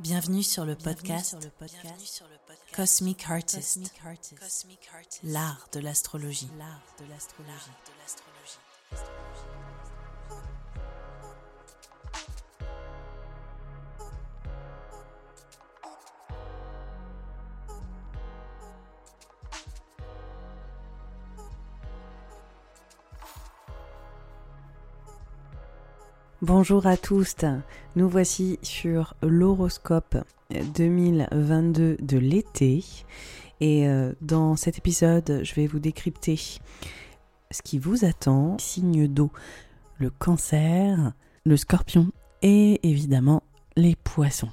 Bienvenue sur le podcast, Cosmic Artist, l'art de l'astrologie. Bonjour à tous, nous voici sur l'horoscope 2022 de l'été. Et euh, dans cet épisode je vais vous décrypter ce qui vous attend, signe d'eau, le cancer, le scorpion et évidemment les poissons.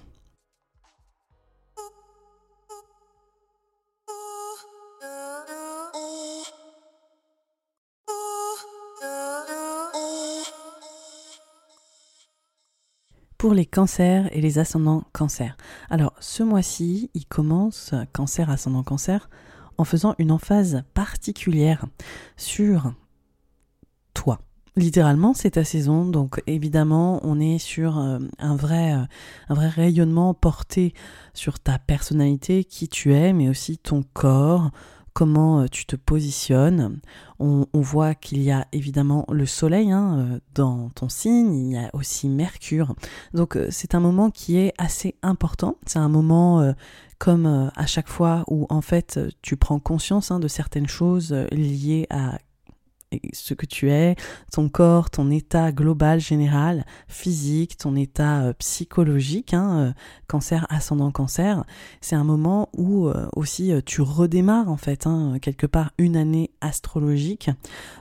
Les cancers et les ascendants cancers. Alors, ce mois-ci, il commence cancer, ascendant cancer, en faisant une emphase particulière sur toi. Littéralement, c'est ta saison, donc évidemment, on est sur euh, un vrai, euh, un vrai rayonnement porté sur ta personnalité, qui tu es, mais aussi ton corps, comment euh, tu te positionnes. On, voit qu'il y a évidemment le soleil hein, euh, dans ton signe, il y a aussi Mercure. Donc euh, c'est un moment qui est assez important. C'est un moment comme à chaque fois où en fait tu prends conscience hein, de certaines choses liées à ce que tu es, ton corps, ton état global général, physique, ton état euh, psychologique, hein, euh, cancer, ascendant cancer, c'est un moment où euh, aussi tu redémarres en fait, hein, quelque part une année astrologique,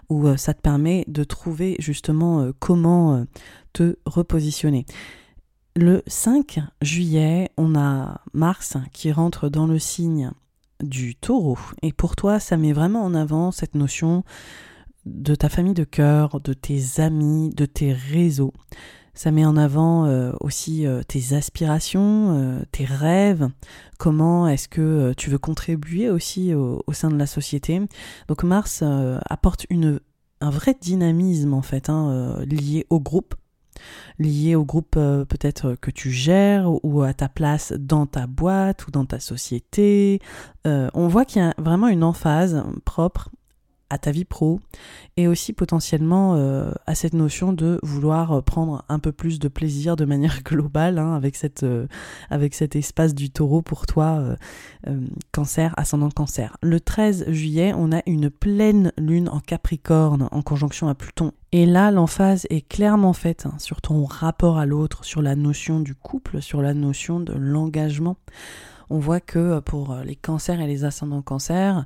où ça te permet de trouver justement comment te repositionner. Le 5 juillet, on a Mars qui rentre dans le signe du taureau. Et pour toi, ça met vraiment en avant cette notion de ta famille de cœur, de tes amis, de tes réseaux. Ça met en avant euh, aussi euh, tes aspirations, euh, tes rêves, comment est-ce que tu veux contribuer aussi au, sein de la société. Donc Mars apporte une, un vrai dynamisme en fait hein, lié au groupe, lié au groupe peut-être que tu gères ou à ta place dans ta boîte ou dans ta société. on voit qu'il y a vraiment une emphase propre à ta vie pro et aussi potentiellement euh, à cette notion de vouloir euh, prendre un peu plus de plaisir de manière globale hein, avec, cette, euh, avec cet espace du taureau pour toi, cancer, ascendant cancer. Le 13 juillet, on a une pleine lune en Capricorne en conjonction à Pluton. Et là, l'emphase est clairement faite hein, sur ton rapport à l'autre, sur la notion du couple, sur la notion de l'engagement. On voit que pour les cancers et les ascendants cancers,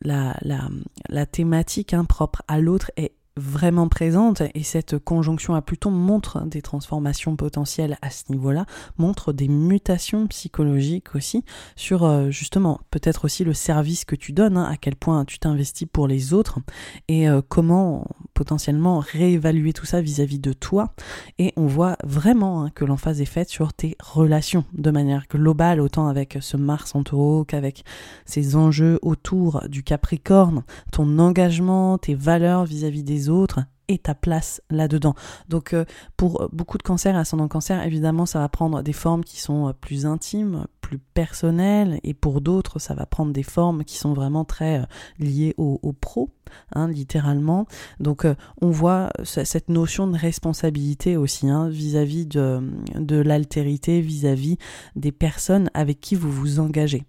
la, la, la thématique hein, propre à l'autre est vraiment présente et cette conjonction à Pluton montre des transformations potentielles à ce niveau-là, montre des mutations psychologiques aussi sur euh, justement peut-être aussi le service que tu donnes, hein, à quel point tu t'investis pour les autres et euh, comment potentiellement réévaluer tout ça vis-à-vis de toi. Et on voit vraiment hein, que l'emphase est faite sur tes relations de manière globale autant avec ce Mars en taureau qu'avec ces enjeux autour du Capricorne, ton engagement, tes valeurs vis-à-vis des autres et ta place là-dedans. Donc euh, pour beaucoup de cancers, ascendant cancer, évidemment, ça va prendre des formes qui sont euh, plus intimes, plus personnelles, et pour d'autres, ça va prendre des formes qui sont vraiment très euh, liées au, pro, hein, littéralement. Donc on voit cette notion de responsabilité aussi hein, vis-à-vis de, de l'altérité, vis-à-vis des personnes avec qui vous vous engagez.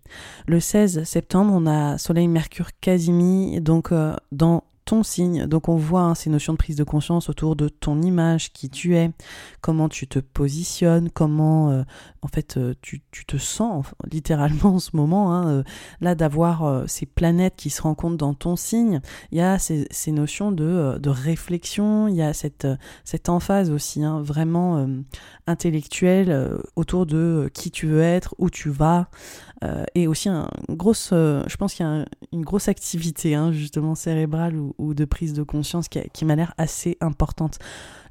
Le 16 septembre, on a Soleil, Mercure, Casimi, donc dans ton signe. Donc on voit hein, ces notions de prise de conscience autour de ton image, qui tu es, comment tu te positionnes, comment euh, en fait euh, tu, te sens littéralement en ce moment. Hein, euh, là d'avoir ces planètes qui se rencontrent dans ton signe, il y a ces, notions de, de, réflexion, il y a cette, cette emphase aussi hein, vraiment intellectuelle autour de qui tu veux être, où tu vas, et aussi un grosse, je pense qu'il y a une grosse activité justement cérébrale ou, de prise de conscience qui, m'a l'air assez importante.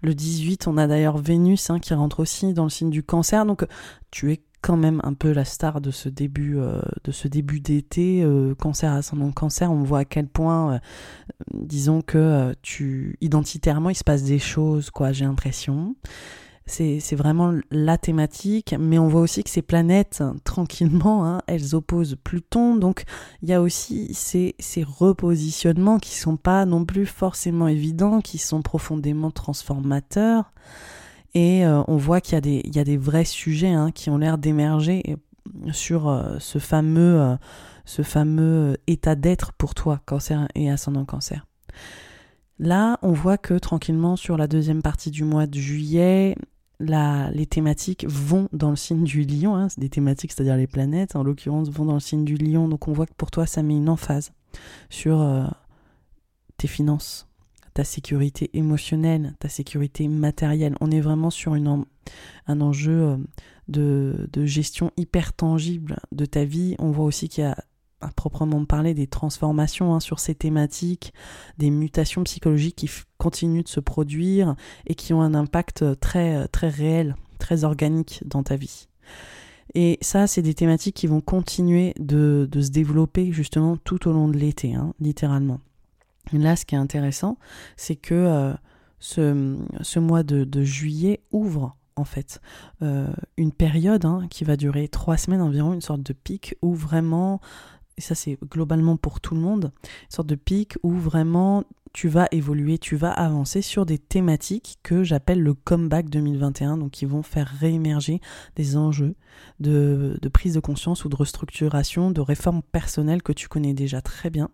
Le 18, on a d'ailleurs Vénus hein, qui rentre aussi dans le signe du cancer, donc tu es quand même un peu la star de ce début euh, de ce début d'été euh, cancer ascendant cancer. On voit à quel point euh, disons que tu identitairement il se passe des choses quoi j'ai l'impression c'est vraiment la thématique, mais on voit aussi que ces planètes, tranquillement, hein, elles opposent Pluton, donc il y a aussi ces, repositionnements qui sont pas non plus forcément évidents, qui sont profondément transformateurs, et euh, on voit qu'il y, y, a des vrais sujets hein, qui ont l'air d'émerger sur euh, ce fameux, euh, ce fameux état d'être pour toi, cancer et ascendant cancer. Là, on voit que tranquillement, sur la deuxième partie du mois de juillet, les thématiques vont dans le signe du lion. Hein, des thématiques, c'est-à-dire les planètes, en l'occurrence, vont dans le signe du lion. Donc on voit que pour toi, ça met une emphase sur euh, tes finances, ta sécurité émotionnelle, ta sécurité matérielle. On est vraiment sur un enjeu euh, de, de, gestion hyper tangible de ta vie. On voit aussi qu'il y a à proprement parler des transformations hein, sur ces thématiques, des mutations psychologiques qui continuent de se produire et qui ont un impact très, très réel, très organique dans ta vie. Et ça, c'est des thématiques qui vont continuer de, de, se développer justement tout au long de l'été, hein, littéralement. là, ce qui est intéressant, c'est que euh, ce, ce, mois de, juillet ouvre en fait euh, une période hein, qui va durer trois semaines environ, une sorte de pic où vraiment ça c'est globalement pour tout le monde, une sorte de pic où vraiment tu vas évoluer, tu vas avancer sur des thématiques que j'appelle le comeback 2021, donc qui vont faire réémerger des enjeux de, prise de conscience ou de restructuration, de réforme personnelle que tu connais déjà très bien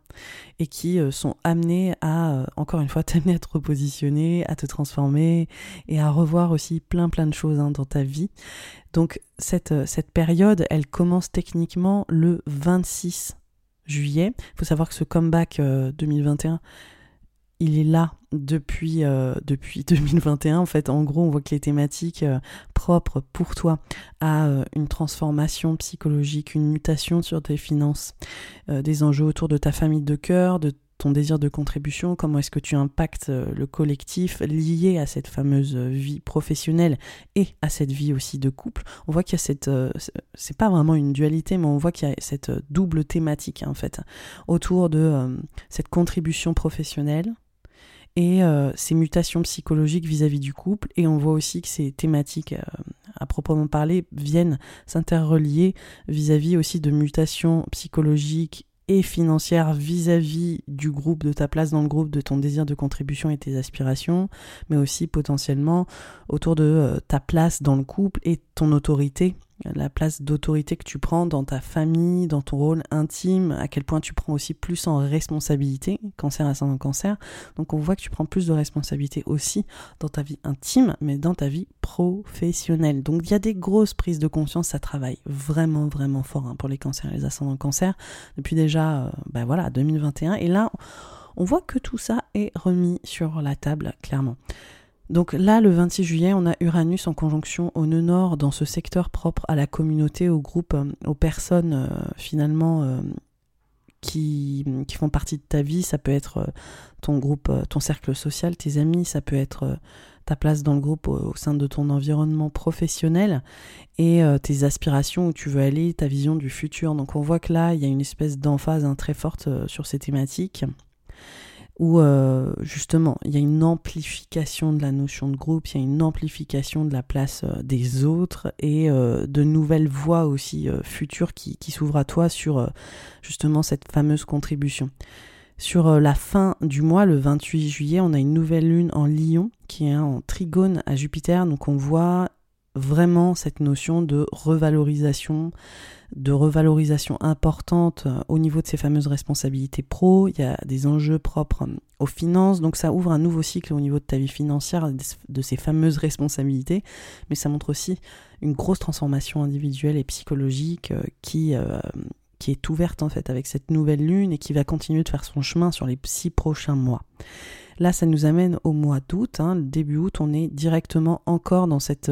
et qui euh, sont amenés à, euh, encore une fois, t'amener à te repositionner, à te transformer et à revoir aussi plein plein de choses hein, dans ta vie. Donc cette, euh, cette période, elle commence techniquement le 26 juillet. Il faut savoir que ce comeback 2021 il est là depuis, euh, depuis 2021. En fait, en gros, on voit que les thématiques euh, propres pour toi à euh, une transformation psychologique, une mutation sur tes finances, des enjeux autour de ta famille de cœur, de ton désir de contribution, comment est-ce que tu impactes le collectif lié à cette fameuse vie professionnelle et à cette vie aussi de couple? On voit qu'il y a cette, c'est pas vraiment une dualité, mais on voit qu'il y a cette double thématique en fait autour de cette contribution professionnelle et euh, ces mutations psychologiques vis-à-vis du couple. Et on voit aussi que ces thématiques, euh, à proprement parler, viennent s'interrelier vis-à-vis aussi de mutations psychologiques et financières vis-à-vis du groupe, de ta place dans le groupe, de ton désir de contribution et tes aspirations, mais aussi potentiellement autour de euh, ta place dans le couple et ton autorité la place d'autorité que tu prends dans ta famille, dans ton rôle intime, à quel point tu prends aussi plus en responsabilité, cancer ascendant cancer. Donc on voit que tu prends plus de responsabilité aussi dans ta vie intime, mais dans ta vie professionnelle. Donc il y a des grosses prises de conscience, ça travaille vraiment vraiment fort hein, pour les cancers et les ascendants cancer depuis déjà euh, ben voilà 2021 et là on voit que tout ça est remis sur la table clairement. Donc là, le 26 juillet, on a Uranus en conjonction au nœud nord dans ce secteur propre à la communauté, au groupe, euh, aux personnes euh, finalement euh, qui, font partie de ta vie. Ça peut être ton groupe, ton cercle social, tes amis, ça peut être ta place dans le groupe au, sein de ton environnement professionnel et tes aspirations où tu veux aller, ta vision du futur. Donc on voit que là, il y a une espèce d'emphase hein, très forte sur ces thématiques où euh, justement il y a une amplification de la notion de groupe, il y a une amplification de la place euh, des autres et euh, de nouvelles voies aussi futures qui, s'ouvrent à toi sur justement cette fameuse contribution. Sur la fin du mois, le 28 juillet, on a une nouvelle lune en Lion qui est en trigone à Jupiter, donc on voit vraiment cette notion de revalorisation, de revalorisation importante euh, au niveau de ces fameuses responsabilités pro. Il y a des enjeux propres euh, aux finances, donc ça ouvre un nouveau cycle au niveau de ta vie financière, de ces fameuses responsabilités, mais ça montre aussi une grosse transformation individuelle et psychologique euh, qui, qui est ouverte en fait avec cette nouvelle lune et qui va continuer de faire son chemin sur les six prochains mois. Là, ça nous amène au mois d'août. Hein, début août, on est directement encore dans cette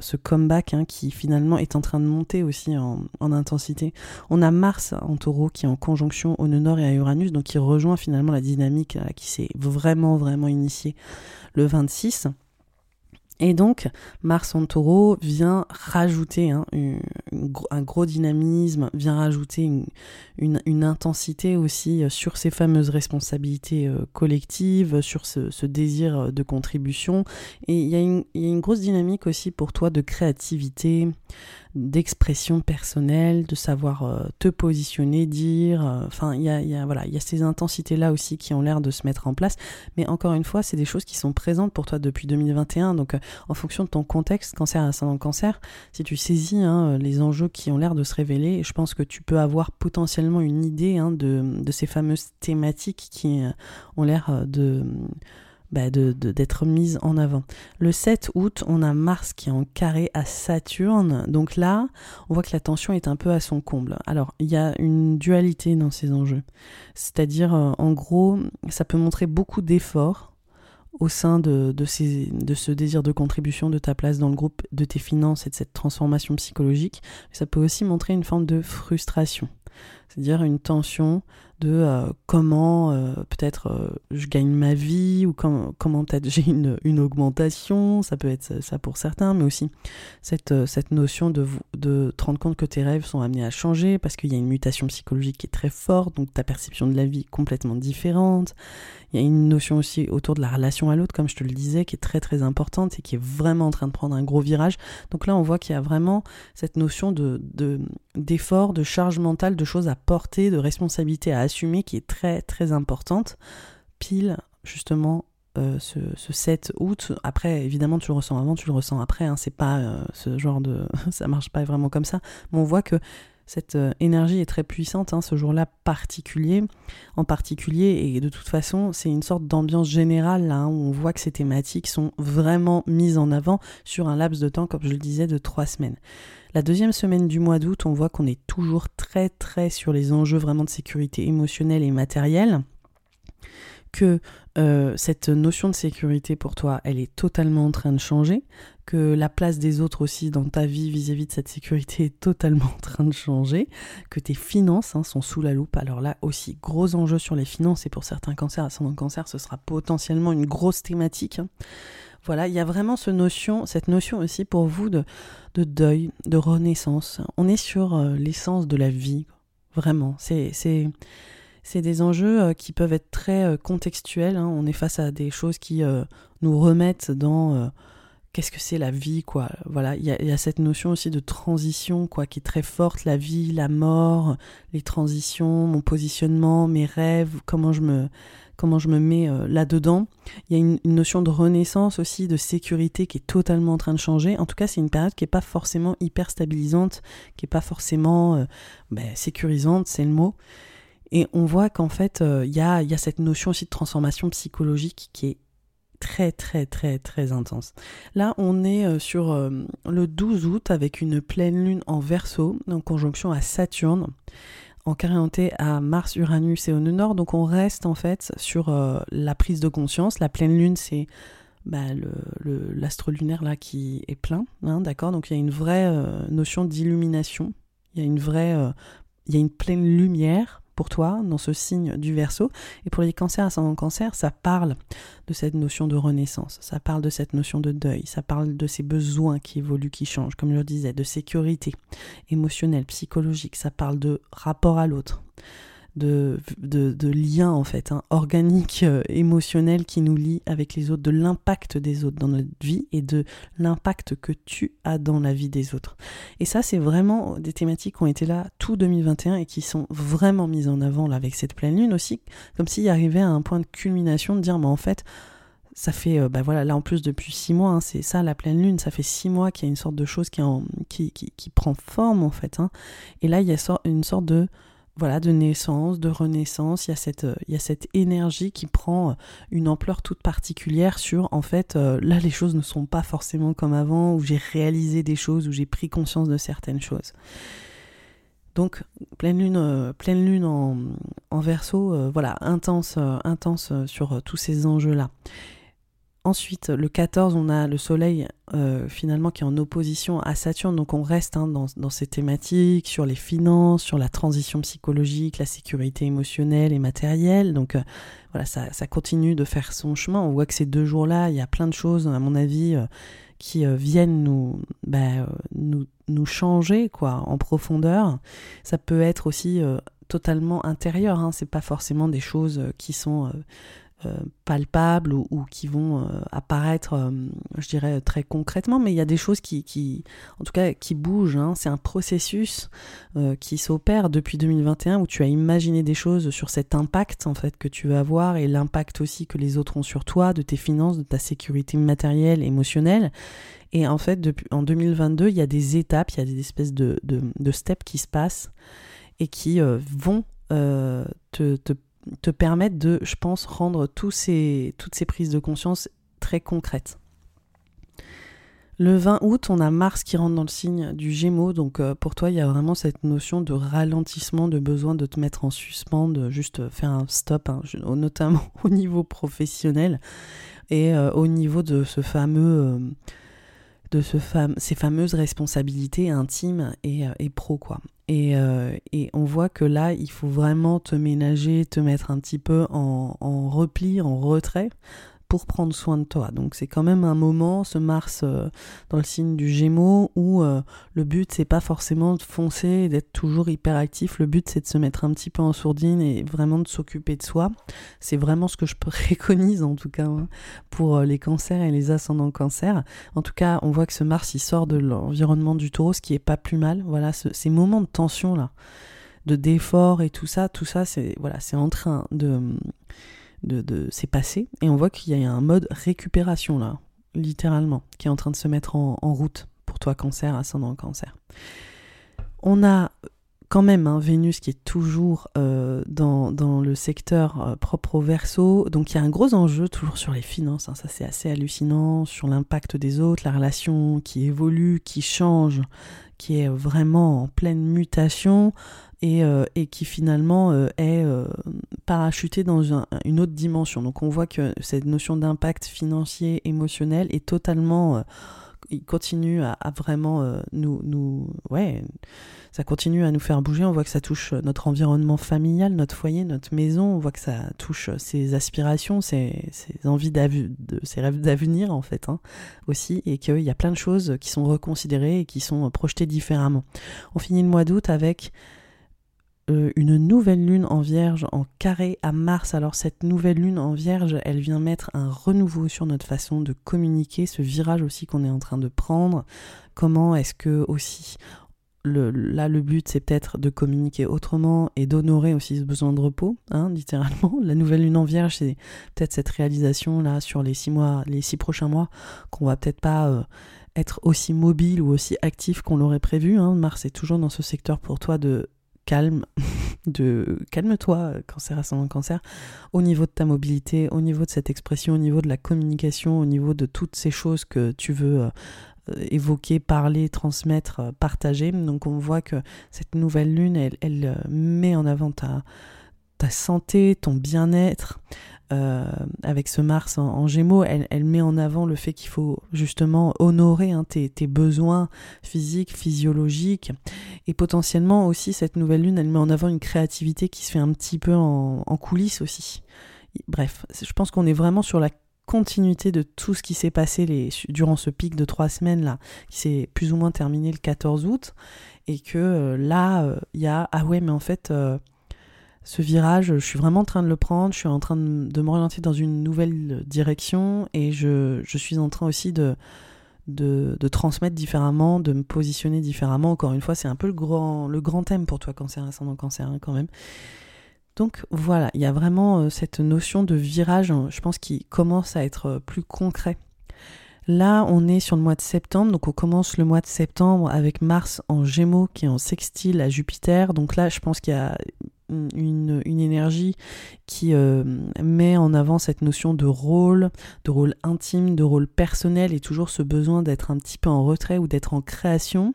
ce comeback hein, qui finalement est en train de monter aussi en, intensité. On a Mars en taureau qui est en conjonction au nœud et à Uranus, donc qui rejoint finalement la dynamique qui s'est vraiment vraiment initiée le 26. Et donc, Mars en taureau vient rajouter hein, un gros dynamisme, vient rajouter une, intensité aussi euh, sur ces fameuses responsabilités euh, collectives, sur ce, désir de contribution. Et il y, a une grosse dynamique aussi pour toi de créativité, d'expression personnelle, de savoir euh, te positionner, dire. Euh, enfin, il y a, voilà, il y a ces intensités-là aussi qui ont l'air de se mettre en place. Mais encore une fois, c'est des choses qui sont présentes pour toi depuis 2021. Donc, euh, en fonction de ton contexte, cancer, ascendant cancer, si tu saisis hein, les enjeux qui ont l'air de se révéler, je pense que tu peux avoir potentiellement une idée hein, de, ces fameuses thématiques qui ont l'air de bah, d'être mise en avant. Le 7 août, on a Mars qui est en carré à Saturne. Donc là, on voit que la tension est un peu à son comble. Alors, il y a une dualité dans ces enjeux. C'est-à-dire, euh, en gros, ça peut montrer beaucoup d'efforts au sein de, de, ces, de ce désir de contribution, de ta place dans le groupe, de tes finances et de cette transformation psychologique. Ça peut aussi montrer une forme de frustration. C'est-à-dire une tension de euh, comment euh, peut-être euh, je gagne ma vie ou comment peut-être j'ai une, une, augmentation, ça peut être ça pour certains, mais aussi cette, cette notion de, de te rendre compte que tes rêves sont amenés à changer parce qu'il y a une mutation psychologique qui est très forte, donc ta perception de la vie est complètement différente. Il y a une notion aussi autour de la relation à l'autre, comme je te le disais, qui est très très importante et qui est vraiment en train de prendre un gros virage. Donc là, on voit qu'il y a vraiment cette notion de d'effort, de, charge mentale, de choses à porter, de responsabilité à assumer qui est très très importante. Pile justement euh, ce, 7 août. Après, évidemment, tu le ressens avant, tu le ressens après. Hein. c'est pas euh, ce genre de, ça marche pas vraiment comme ça. Mais on voit que cette euh, énergie est très puissante, hein, ce jour-là particulier, en particulier, et de toute façon, c'est une sorte d'ambiance générale là, hein, où on voit que ces thématiques sont vraiment mises en avant sur un laps de temps, comme je le disais, de trois semaines. La deuxième semaine du mois d'août, on voit qu'on est toujours très très sur les enjeux vraiment de sécurité émotionnelle et matérielle que euh, cette notion de sécurité pour toi, elle est totalement en train de changer, que la place des autres aussi dans ta vie vis-à-vis de cette sécurité est totalement en train de changer, que tes finances hein, sont sous la loupe. Alors là aussi, gros enjeu sur les finances, et pour certains cancers, ascendant cancer, ce sera potentiellement une grosse thématique. Hein. Voilà, il y a vraiment cette notion aussi pour vous de, de deuil, de renaissance. On est sur euh, l'essence de la vie, vraiment. C'est c'est des enjeux euh, qui peuvent être très euh, contextuels. Hein. On est face à des choses qui nous remettent dans qu'est-ce que c'est la vie, quoi. Voilà, il y, a cette notion aussi de transition, quoi, qui est très forte. La vie, la mort, les transitions, mon positionnement, mes rêves, comment je me comment je me mets là-dedans. Il y a une, notion de renaissance aussi, de sécurité qui est totalement en train de changer. En tout cas, c'est une période qui n'est pas forcément hyper stabilisante, qui n'est pas forcément ben, sécurisante, c'est le mot. Et on voit qu'en fait, euh, il y, a, y, a, cette notion aussi de transformation psychologique qui est très très très très intense. Là, on est euh, sur euh, le 12 août avec une pleine lune en verso, en conjonction à Saturne, en carré à Mars, Uranus et au nord. Donc on reste en fait sur la prise de conscience. La pleine lune, c'est bah, l'astre lunaire là qui est plein, hein, d'accord? Donc il y a une vraie notion d'illumination. Il y a une vraie, il y a une pleine lumière pour toi dans ce signe du verso. Et pour les cancers ascendant cancer, ça parle de cette notion de renaissance, ça parle de cette notion de deuil, ça parle de ces besoins qui évoluent, qui changent, comme je le disais, de sécurité émotionnelle, psychologique, ça parle de rapport à l'autre, de, de, liens en fait, hein, organiques, euh, émotionnels qui nous lient avec les autres, de l'impact des autres dans notre vie et de l'impact que tu as dans la vie des autres. Et ça, c'est vraiment des thématiques qui ont été là tout 2021 et qui sont vraiment mises en avant là avec cette pleine lune aussi, comme s'il arrivait à un point de culmination de dire, en fait, ça fait, euh, bah voilà, là en plus depuis six mois, hein, c'est ça la pleine lune, ça fait six mois qu'il y a une sorte de chose qui, en, qui, qui, qui, prend forme en fait. Hein. Et là, il y a une sorte de de naissance, de renaissance. Il y a cette, euh, il énergie qui prend euh, une ampleur toute particulière sur, en fait, euh, là, les choses ne sont pas forcément comme avant, où j'ai réalisé des choses, où j'ai pris conscience de certaines choses. Donc, pleine lune, pleine lune en, en verso, voilà, intense, intense sur tous ces enjeux-là. Ensuite, le 14, on a le Soleil euh, finalement qui est en opposition à Saturne, donc on reste hein, dans, ces thématiques sur les finances, sur la transition psychologique, la sécurité émotionnelle et matérielle. Donc euh, voilà, ça, continue de faire son chemin. On voit que ces deux jours-là, il y a plein de choses, à mon avis, euh, qui viennent nous, bah, nous, changer quoi en profondeur. Ça peut être aussi totalement intérieur. Hein. C'est pas forcément des choses qui sont palpables ou, qui vont euh, apparaître, euh, je dirais, très concrètement, mais il y a des choses qui, qui en tout cas, qui bougent. Hein. C'est un processus qui s'opère depuis 2021 où tu as imaginé des choses sur cet impact en fait que tu veux avoir et l'impact aussi que les autres ont sur toi, de tes finances, de ta sécurité matérielle, émotionnelle. Et en fait, depuis, en 2022, il y a des étapes, il y a des espèces de, de, steps qui se passent et qui vont te, te te permettre de, je pense, rendre toutes ces prises de conscience très concrètes. Le 20 août, on a Mars qui rentre dans le signe du Gémeaux, donc euh, pour toi, il y a vraiment cette notion de ralentissement, de besoin de te mettre en suspens, de juste faire un stop, hein, notamment au niveau professionnel et euh, au niveau de ce fameux, euh, de ce ces fameuses responsabilités intimes et, et pro, quoi. Euh, et, on voit que là, il faut vraiment te ménager, te mettre un petit peu en, en repli, en retrait, pour prendre soin de toi. Donc c'est quand même un moment, ce Mars euh, dans le signe du Gémeaux, où euh, le but c'est pas forcément de foncer et d'être toujours hyper actif. Le but c'est de se mettre un petit peu en sourdine et vraiment de s'occuper de soi. C'est vraiment ce que je préconise en tout cas hein, pour euh, les cancers et les ascendants cancers. En tout cas, on voit que ce Mars il sort de l'environnement du Taureau, ce qui est pas plus mal. Voilà, ces moments de tension là, de d'effort et tout ça, tout ça c'est voilà, c'est en train de de, de c'est passé. Et on voit qu'il y a un mode récupération là, littéralement, qui est en train de se mettre en, route pour toi, cancer, ascendant cancer. On a quand même un Vénus qui est toujours euh, dans, dans, le secteur euh, propre au verso. Donc il y a un gros enjeu toujours sur les finances. Hein. ça c'est assez hallucinant, sur l'impact des autres, la relation qui évolue, qui change, qui est vraiment en pleine mutation et, euh, et qui finalement euh, est euh, parachuté dans une autre dimension. Donc on voit que cette notion d'impact financier, émotionnel est totalement... il continue à, vraiment nous, nous... Ouais, ça continue à nous faire bouger. On voit que ça touche notre environnement familial, notre foyer, notre maison. On voit que ça touche ses aspirations, ses, ses envies de ses rêves d'avenir en fait hein, aussi, et qu'il y a plein de choses qui sont reconsidérées et qui sont projetées différemment. On finit le mois d'août avec euh, une nouvelle lune en vierge en carré à Mars. Alors cette nouvelle lune en vierge, elle vient mettre un renouveau sur notre façon de communiquer, ce virage aussi qu'on est en train de prendre. Comment est-ce que aussi là, le but, c'est peut-être de communiquer autrement et d'honorer aussi ce besoin de repos, hein, littéralement. La nouvelle lune en vierge, c'est peut-être cette réalisation là sur les six mois, les six prochains mois, qu'on va peut-être pas euh, être aussi mobile ou aussi actif qu'on l'aurait prévu. Hein. Mars est toujours dans ce secteur pour toi de calme, de calme-toi, cancer ascendant cancer, au niveau de ta mobilité, au niveau de cette expression, au niveau de la communication, au niveau de toutes ces choses que tu veux euh, évoquer, parler, transmettre, euh, partager. Donc on voit que cette nouvelle lune, elle, euh, met en avant ta santé, ton bien-être, euh, avec ce Mars en, Gémeaux, elle, met en avant le fait qu'il faut justement honorer hein, tes, besoins physiques, physiologiques, et potentiellement aussi cette nouvelle lune, elle met en avant une créativité qui se fait un petit peu en, coulisses aussi. Bref, je pense qu'on est vraiment sur la continuité de tout ce qui s'est passé durant ce pic de trois semaines là, qui s'est plus ou moins terminé le 14 août, et que euh, là, euh, il y a ah ouais, mais en fait, ce virage, je suis vraiment en train de le prendre, je suis en train de, m'orienter dans une nouvelle direction et je, suis en train aussi de, de, transmettre différemment, de me positionner différemment. Encore une fois, c'est un peu le grand, le grand thème pour toi, cancer, ascendant cancer, quand même. Donc voilà, il y a vraiment euh, cette notion de virage, hein, je pense, qui commence à être euh, plus concret. Là, on est sur le mois de septembre, donc on commence le mois de septembre avec Mars en Gémeaux qui est en sextile à Jupiter. Donc là, je pense qu'il y a une, énergie qui euh, met en avant cette notion de rôle, de rôle intime, de rôle personnel et toujours ce besoin d'être un petit peu en retrait ou d'être en création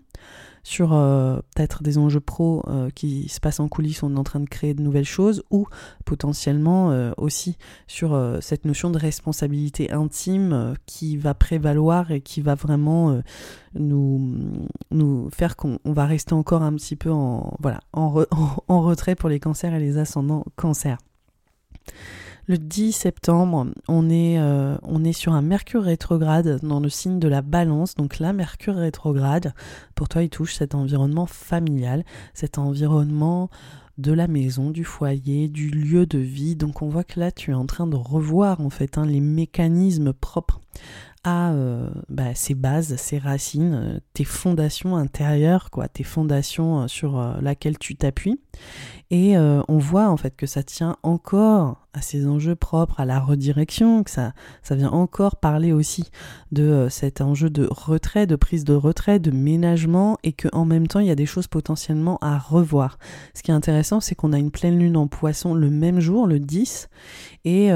sur euh, peut-être des enjeux pros euh, qui se passent en coulisses, on est en train de créer de nouvelles choses, ou potentiellement euh, aussi sur cette notion de responsabilité intime qui va prévaloir et qui va vraiment nous, faire qu'on va rester encore un petit peu en, en retrait pour les cancers et les ascendants cancers. Le 10 septembre, on est, euh, on est sur un Mercure rétrograde dans le signe de la balance. Donc là, Mercure rétrograde, pour toi, il touche cet environnement familial, cet environnement de la maison, du foyer, du lieu de vie. Donc on voit que là, tu es en train de revoir en fait hein, les mécanismes propres à euh, bah, ses bases, ses racines, euh, tes fondations intérieures, quoi, tes fondations euh, sur laquelle tu t'appuies. Et on voit en fait que ça tient encore à ces enjeux propres, à la redirection, que ça, ça vient encore parler aussi de cet enjeu de retrait, de prise de retrait, de ménagement, et qu'en même temps il y a des choses potentiellement à revoir. Ce qui est intéressant, c'est qu'on a une pleine lune en poisson le même jour, le 10, et,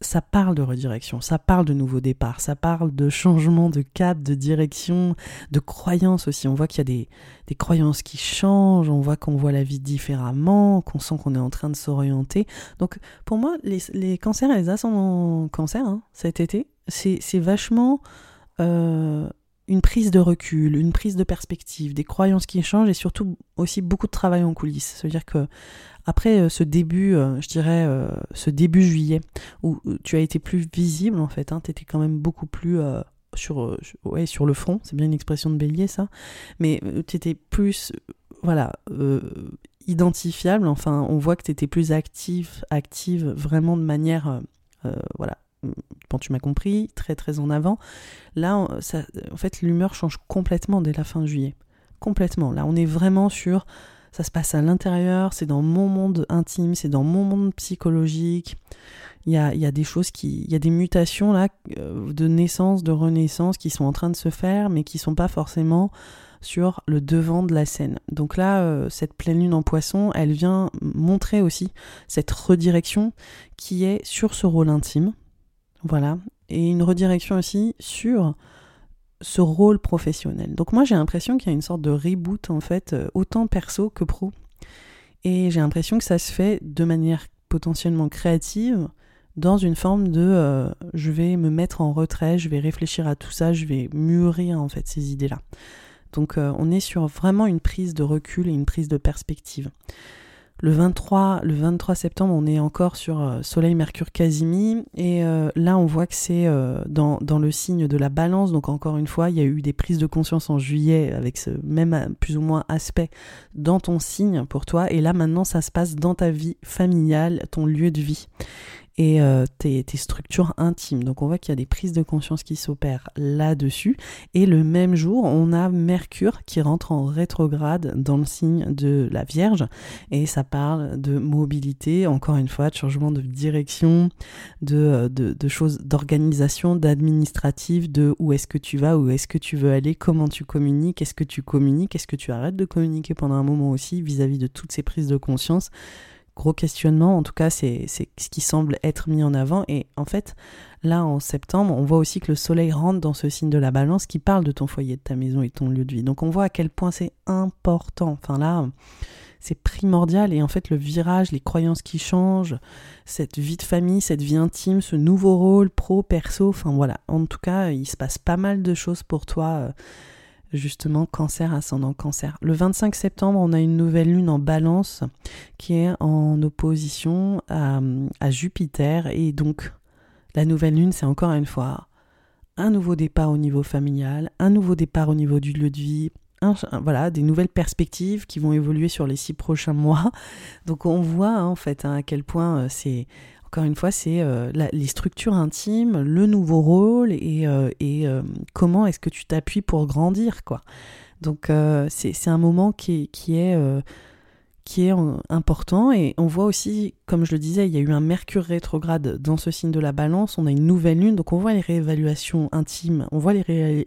ça parle de redirection, ça parle de nouveau départ, ça parle de changement de cap, de direction, de croyances aussi. On voit qu'il y a des, des, croyances qui changent, on voit qu'on voit la vie différemment, qu'on sent qu'on est en train de s'orienter. Donc pour moi, les, les, cancers et les ascendants cancers hein, cet été, c'est vachement euh, une prise de recul, une prise de perspective, des croyances qui changent et surtout aussi beaucoup de travail en coulisses. C'est-à-dire que après euh, ce début, euh, je dirais, euh, ce début juillet, où tu as été plus visible en fait, hein, tu étais quand même beaucoup plus sur, ouais, sur le front, c'est bien une expression de bélier ça, mais tu étais plus, voilà, identifiable, enfin on voit que tu étais plus active, active vraiment de manière, voilà, bon tu m'as compris, très très en avant. Là, en fait, l'humeur change complètement dès la fin juillet. Complètement. Là, on est vraiment sur ça se passe à l'intérieur, c'est dans mon monde intime, c'est dans mon monde psychologique. Il y a, des choses qui. Il y a des mutations là, euh, de naissance, de renaissance qui sont en train de se faire, mais qui sont pas forcément sur le devant de la scène. Donc là, euh, cette pleine lune en poisson, elle vient montrer aussi cette redirection qui est sur ce rôle intime. Voilà. Et une redirection aussi sur ce rôle professionnel. Donc moi j'ai l'impression qu'il y a une sorte de reboot en fait, euh, autant perso que pro. Et j'ai l'impression que ça se fait de manière potentiellement créative, dans une forme de euh, je vais me mettre en retrait, je vais réfléchir à tout ça, je vais mûrir en fait ces idées-là. Donc euh, on est sur vraiment une prise de recul et une prise de perspective. Le 23, le 23 septembre, on est encore sur euh, Soleil, Mercure, Casimi. Et euh, là, on voit que c'est euh, dans, dans, le signe de la balance. Donc, encore une fois, il y a eu des prises de conscience en juillet avec ce même plus ou moins aspect dans ton signe pour toi. Et là, maintenant, ça se passe dans ta vie familiale, ton lieu de vie et euh, tes, structures intimes. Donc on voit qu'il y a des prises de conscience qui s'opèrent là-dessus. Et le même jour, on a Mercure qui rentre en rétrograde dans le signe de la Vierge. Et ça parle de mobilité, encore une fois, de changement de direction, de, euh, de, choses d'organisation, d'administratif, de où est-ce que tu vas, où est-ce que tu veux aller, comment tu communiques, est-ce que tu communiques, est-ce que tu arrêtes de communiquer pendant un moment aussi vis-à-vis -vis de toutes ces prises de conscience gros questionnement. En tout cas, c'est ce qui semble être mis en avant. Et en fait, là, en septembre, on voit aussi que le soleil rentre dans ce signe de la balance qui parle de ton foyer, de ta maison et de ton lieu de vie. Donc on voit à quel point c'est important. Enfin là, c'est primordial. Et en fait, le virage, les croyances qui changent, cette vie de famille, cette vie intime, ce nouveau rôle pro, perso, enfin voilà. En tout cas, il se passe pas mal de choses pour toi. Euh, justement cancer ascendant cancer. Le 25 septembre, on a une nouvelle lune en balance qui est en opposition à, Jupiter et donc la nouvelle lune, c'est encore une fois un nouveau départ au niveau familial, un nouveau départ au niveau du lieu de vie, voilà, des nouvelles perspectives qui vont évoluer sur les six prochains mois. Donc on voit hein, en fait hein, à quel point euh, c'est encore une fois, c'est euh, les structures intimes, le nouveau rôle et, euh, euh, comment est-ce que tu t'appuies pour grandir, quoi. Donc c'est un moment qui, qui est qui est important. Et on voit aussi, comme je le disais, il y a eu un Mercure rétrograde dans ce signe de la balance. On a une nouvelle lune, donc on voit les réévaluations intimes, on voit les,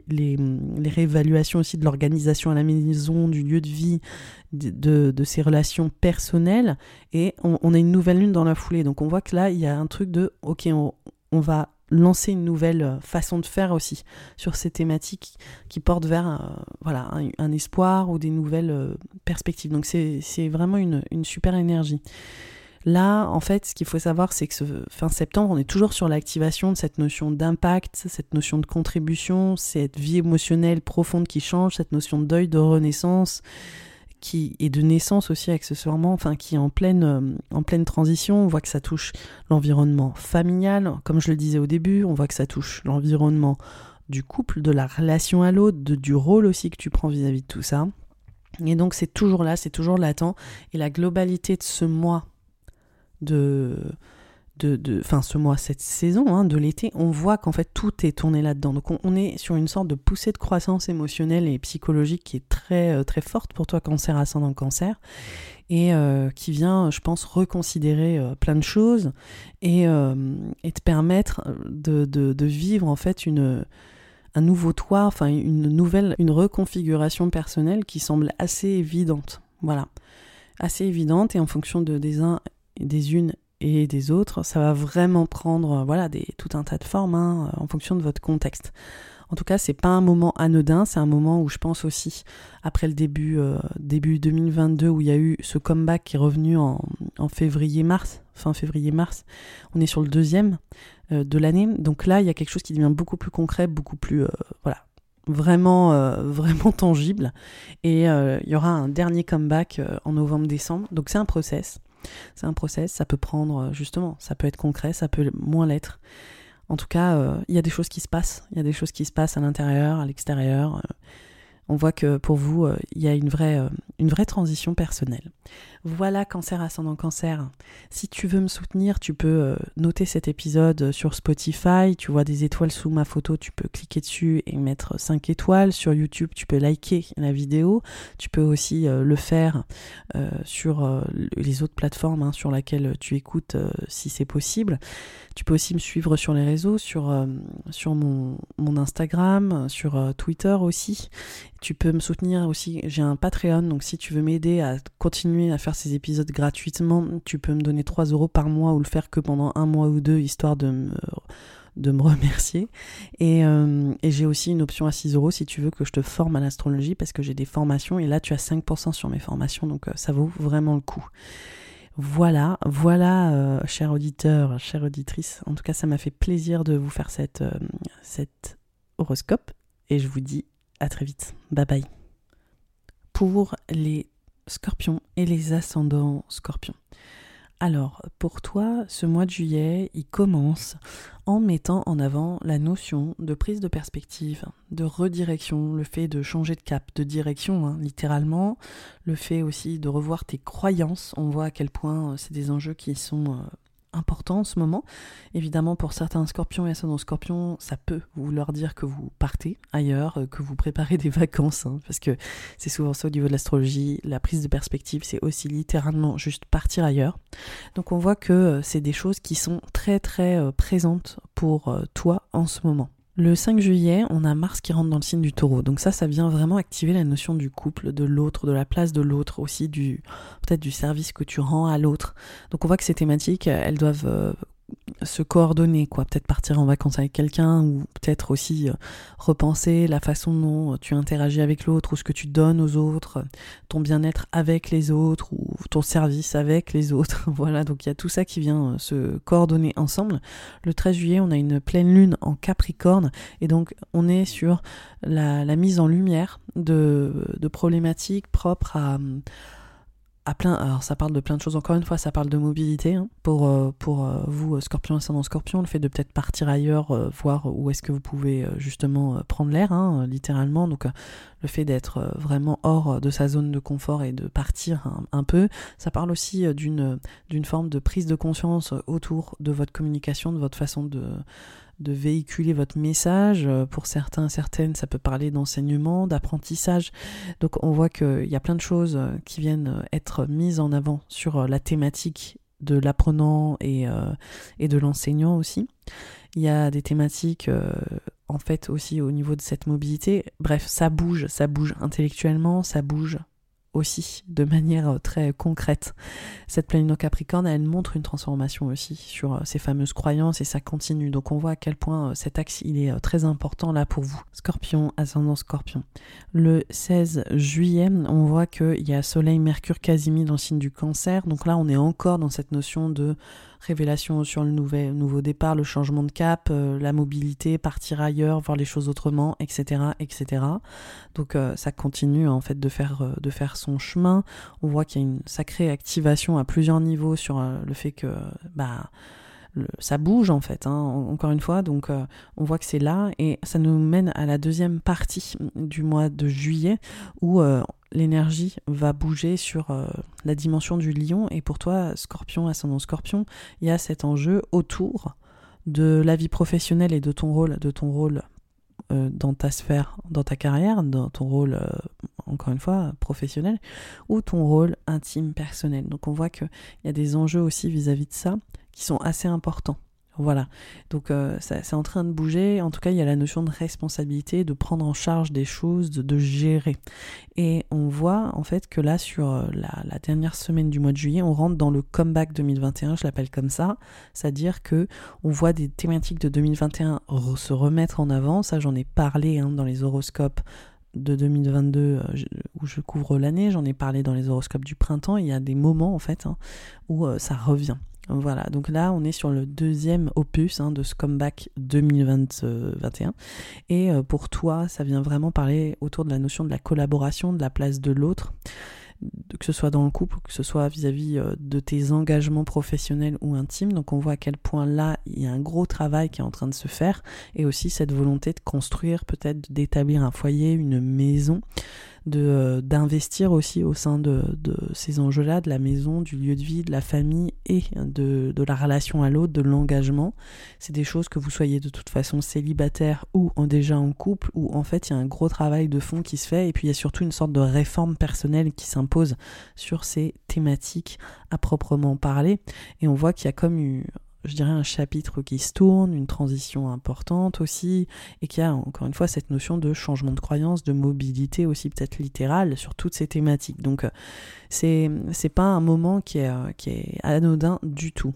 réévaluations aussi de l'organisation à la maison, du lieu de vie, de, ses relations personnelles. Et on, a une nouvelle lune dans la foulée. Donc on voit que là, il y a un truc de, ok, on va lancer une nouvelle euh, façon de faire aussi sur ces thématiques qui portent vers euh, voilà, un, espoir ou des nouvelles euh, perspectives. Donc c'est vraiment une, une, super énergie. Là, en fait, ce qu'il faut savoir, c'est que ce fin septembre, on est toujours sur l'activation de cette notion d'impact, cette notion de contribution, cette vie émotionnelle profonde qui change, cette notion de deuil, de renaissance, qui est de naissance aussi accessoirement, enfin qui est en pleine, euh, en pleine transition. On voit que ça touche l'environnement familial, comme je le disais au début, on voit que ça touche l'environnement du couple, de la relation à l'autre, du rôle aussi que tu prends vis-à-vis -vis de tout ça. Et donc c'est toujours là, c'est toujours latent. Et la globalité de ce mois de, de, fin ce mois, cette saison hein, de l'été, on voit qu'en fait tout est tourné là-dedans. Donc on, est sur une sorte de poussée de croissance émotionnelle et psychologique qui est très euh, très forte pour toi, cancer ascendant cancer, et euh, qui vient, je pense, reconsidérer euh, plein de choses et, te permettre de, de, vivre en fait une un nouveau toit, enfin une nouvelle, une reconfiguration personnelle qui semble assez évidente. Voilà, assez évidente et en fonction de des uns, des unes et des autres, ça va vraiment prendre voilà des, tout un tas de formes hein, en fonction de votre contexte. En tout cas, c'est pas un moment anodin, c'est un moment où je pense aussi, après le début, euh, début 2022, où il y a eu ce comeback qui est revenu en, février-mars, fin février-mars, on est sur le deuxième euh, de l'année. Donc là, il y a quelque chose qui devient beaucoup plus concret, beaucoup plus, euh, voilà, vraiment, vraiment tangible. Et il y aura un dernier comeback en novembre-décembre. Donc c'est un process. C'est un process, ça peut prendre, euh, justement, ça peut être concret, ça peut moins l'être. En tout cas, euh, il y a des choses qui se passent. Il y a des choses qui se passent à l'intérieur, à l'extérieur. Euh, on voit que pour vous, il y a une vraie, une vraie transition personnelle. Voilà, cancer ascendant cancer. Si tu veux me soutenir, tu peux euh, noter cet épisode sur Spotify. Tu vois des étoiles sous ma photo, tu peux cliquer dessus et mettre 5 étoiles. Sur YouTube, tu peux liker la vidéo. Tu peux aussi euh, le faire euh, sur les autres plateformes hein, sur lesquelles tu écoutes si c'est possible. Tu peux aussi me suivre sur les réseaux, sur, sur mon, mon, Instagram, sur Twitter aussi. Tu peux me soutenir aussi. J'ai un Patreon, donc si tu veux m'aider à continuer à faire ces épisodes gratuitement, tu peux me donner 3 euros par mois ou le faire que pendant un mois ou deux, histoire de me, de me remercier. Euh, et, j'ai aussi une option à 6 euros si tu veux que je te forme à l'astrologie, parce que j'ai des formations, et là tu as 5% sur mes formations, donc euh, ça vaut vraiment le coup. Voilà, voilà, euh, cher auditeur, chère auditrice. En tout cas, ça m'a fait plaisir de vous faire cette, cette horoscope. Et je vous dis à très vite. Bye bye. Pour les scorpion et les ascendants scorpions. Alors, pour toi, ce mois de juillet, il commence en mettant en avant la notion de prise de perspective, de redirection, le fait de changer de cap, de direction, hein, littéralement, le fait aussi de revoir tes croyances. On voit à quel point euh, c'est des enjeux qui sont euh, important en ce moment. Évidemment, pour certains scorpions et ascendants scorpions, ça peut vouloir dire que vous partez ailleurs, euh, que vous préparez des vacances, hein, parce que c'est souvent ça au niveau de l'astrologie. La prise de perspective, c'est aussi littéralement juste partir ailleurs. Donc on voit que euh, c'est des choses qui sont très très euh, présentes pour toi en ce moment. Le 5 juillet, on a Mars qui rentre dans le signe du taureau. Donc ça, ça vient vraiment activer la notion du couple, de l'autre, de la place de l'autre, aussi du peut-être du service que tu rends à l'autre. Donc on voit que ces thématiques, elles doivent euh, se coordonner, quoi. Peut-être partir en vacances avec quelqu'un ou peut-être aussi euh, repenser la façon dont tu interagis avec l'autre ou ce que tu donnes aux autres, ton bien-être avec les autres ou ton service avec les autres. voilà, donc il y a tout ça qui vient euh, se coordonner ensemble. Le 13 juillet, on a une pleine lune en Capricorne et donc on est sur la, mise en lumière de, de problématiques propres à plein. Alors ça parle de plein de choses. Encore une fois, ça parle de mobilité hein, pour euh, pour euh, vous euh, Scorpion ascendant Scorpion, le fait de peut-être partir ailleurs, voir où est-ce que vous pouvez justement prendre l'air, hein, littéralement. Donc le fait d'être vraiment hors de sa zone de confort et de partir un, peu. Ça parle aussi d'une forme de prise de conscience autour de votre communication, de votre façon de de véhiculer votre message. Euh, pour certains, certaines, ça peut parler d'enseignement, d'apprentissage. Donc on voit qu'il y a plein de choses euh, qui viennent euh, être mises en avant sur la thématique de l'apprenant et, et de l'enseignant aussi. Il y a des thématiques en fait aussi au niveau de cette mobilité. Bref, ça bouge, ça bouge intellectuellement, ça bouge aussi de manière euh, très concrète. Cette pleine Capricorne, elle montre une transformation aussi sur euh, ces fameuses croyances et ça continue. Donc on voit à quel point euh, cet axe il est très important là pour vous. Scorpion, ascendant Scorpion. Le 16 juillet, on voit qu'il y a Soleil, Mercure, Casimir dans le signe du Cancer. Donc là, on est encore dans cette notion de révélation sur le nouvel, nouveau départ, le changement de cap, la mobilité, partir ailleurs, voir les choses autrement, etc. etc. Donc ça continue en fait de faire, de faire son chemin. On voit qu'il y a une sacrée activation à plusieurs niveaux sur le fait que bah, ça bouge en fait, hein, encore une fois, donc euh, on voit que c'est là et ça nous mène à la deuxième partie du mois de juillet où euh, l'énergie va bouger sur euh, la dimension du lion et pour toi, scorpion, ascendant scorpion, il y a cet enjeu autour de la vie professionnelle et de ton rôle, de ton rôle dans ta sphère, dans ta carrière, dans ton rôle, encore une fois, professionnel, ou ton rôle intime, personnel. Donc on voit qu'il y a des enjeux aussi vis à -vis de ça qui sont assez importants. Voilà, donc euh, c'est en train de bouger. En tout cas, il y a la notion de responsabilité, de prendre en charge des choses, de, gérer. Et on voit en fait que là, sur euh, la, dernière semaine du mois de juillet, on rentre dans le comeback 2021, je l'appelle comme ça. C'est-à-dire que on voit des thématiques de 2021 se remettre en avant. Ça, j'en ai parlé hein, dans les horoscopes de 2022 euh, où je couvre l'année, j'en ai parlé dans les horoscopes du printemps, il y a des moments en fait hein, où ça revient. Voilà, donc là on est sur le deuxième opus hein, de ce comeback 2021. Et euh, pour toi, ça vient vraiment parler autour de la notion de la collaboration, de la place de l'autre, que ce soit dans le couple, que ce soit vis-à-vis euh, de tes engagements professionnels ou intimes. Donc on voit à quel point là, il y a un gros travail qui est en train de se faire et aussi cette volonté de construire, peut-être d'établir un foyer, une maison de euh, d'investir aussi au sein de, de ces enjeux-là, de la maison, du lieu de vie, de la famille et de, de la relation à l'autre, de l'engagement. C'est des choses que vous soyez de toute façon célibataire ou en, déjà en couple, où en fait il y a un gros travail de fond qui se fait, et puis il y a surtout une sorte de réforme personnelle qui s'impose sur ces thématiques à proprement parler. Et on voit qu'il y a comme eu je dirais, un chapitre qui se tourne, une transition importante aussi, et qui a encore une fois cette notion de changement de croyance, de mobilité aussi peut-être littérale sur toutes ces thématiques. Donc euh, c'est c'est pas un moment qui est, euh, qui est anodin du tout.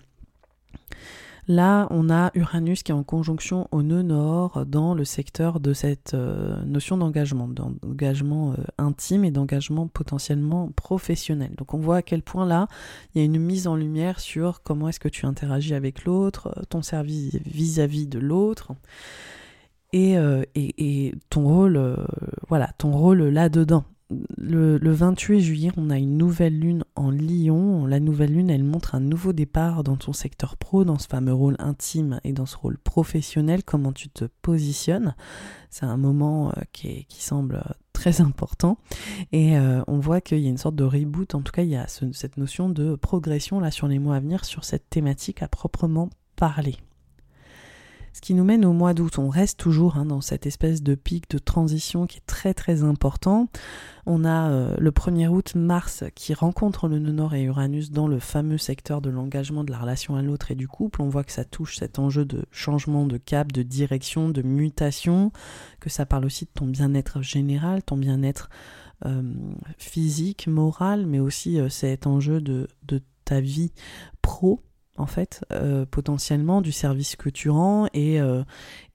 Là, on a Uranus qui est en conjonction au nœud nord dans le secteur de cette euh, notion d'engagement, d'engagement euh, intime et d'engagement potentiellement professionnel. Donc on voit à quel point là, il y a une mise en lumière sur comment est-ce que tu interagis avec l'autre, ton service vis-à-vis de l'autre. Et, euh, et, et, ton rôle, voilà, ton rôle là-dedans le, 28 juillet, on a une nouvelle lune en Lion. La nouvelle lune, elle montre un nouveau départ dans ton secteur pro, dans ce fameux rôle intime et dans ce rôle professionnel, comment tu te positionnes? C'est un moment euh, qui, semble très important. Et euh, on voit qu'il y a une sorte de reboot, en tout cas, il y a cette notion de progression là sur les mois à venir sur cette thématique à proprement parler. Ce qui nous mène au mois d'août. On reste toujours hein, dans cette espèce de pic de transition qui est très très important. On a euh, le 1er août Mars qui rencontre le nœud et Uranus dans le fameux secteur de l'engagement, de la relation à l'autre et du couple. On voit que ça touche cet enjeu de changement de cap, de direction, de mutation, que ça parle aussi de ton bien-être général, ton bien-être euh, physique, moral, mais aussi euh, cet enjeu de ta vie pro en fait, euh, potentiellement du service que tu rends et, euh,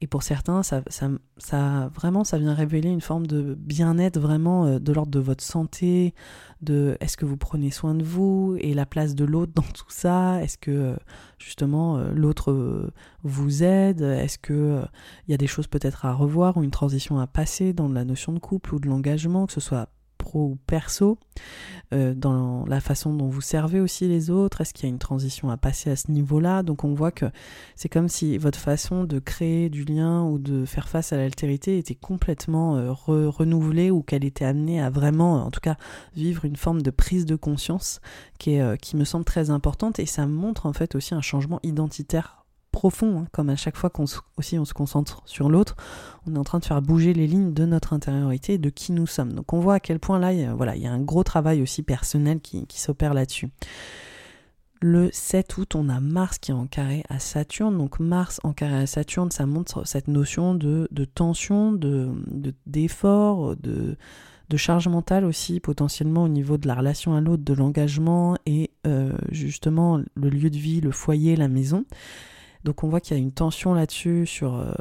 et pour certains, ça, ça, ça, vraiment, ça vient révéler une forme de bien-être vraiment euh, de l'ordre de votre santé, de est-ce que vous prenez soin de vous et la place de l'autre dans tout ça, est-ce que justement l'autre vous aide, est-ce que il y a des choses peut-être à revoir ou une transition à passer dans la notion de couple ou de l'engagement, que ce soit ou perso, euh, dans la façon dont vous servez aussi les autres, est-ce qu'il y a une transition à passer à ce niveau-là? Donc on voit que c'est comme si votre façon de créer du lien ou de faire face à l'altérité était complètement euh, renouvelée ou qu'elle était amenée à vraiment, en tout cas, vivre une forme de prise de conscience qui, est, euh, qui me semble très importante. Et ça montre en fait aussi un changement identitaire profond, hein, comme à chaque fois qu'on aussi on se concentre sur l'autre, on est en train de faire bouger les lignes de notre intériorité de qui nous sommes. Donc on voit à quel point là, il y a, voilà, il y a un gros travail aussi personnel qui, s'opère là-dessus. Le 7 août, on a Mars qui est en carré à Saturne. Donc Mars en carré à Saturne, ça montre cette notion de, tension, de, d'effort, de, de, charge mentale aussi, potentiellement au niveau de la relation à l'autre, de l'engagement et euh, justement le lieu de vie, le foyer, la maison. Donc on voit qu'il y a une tension là-dessus sur euh,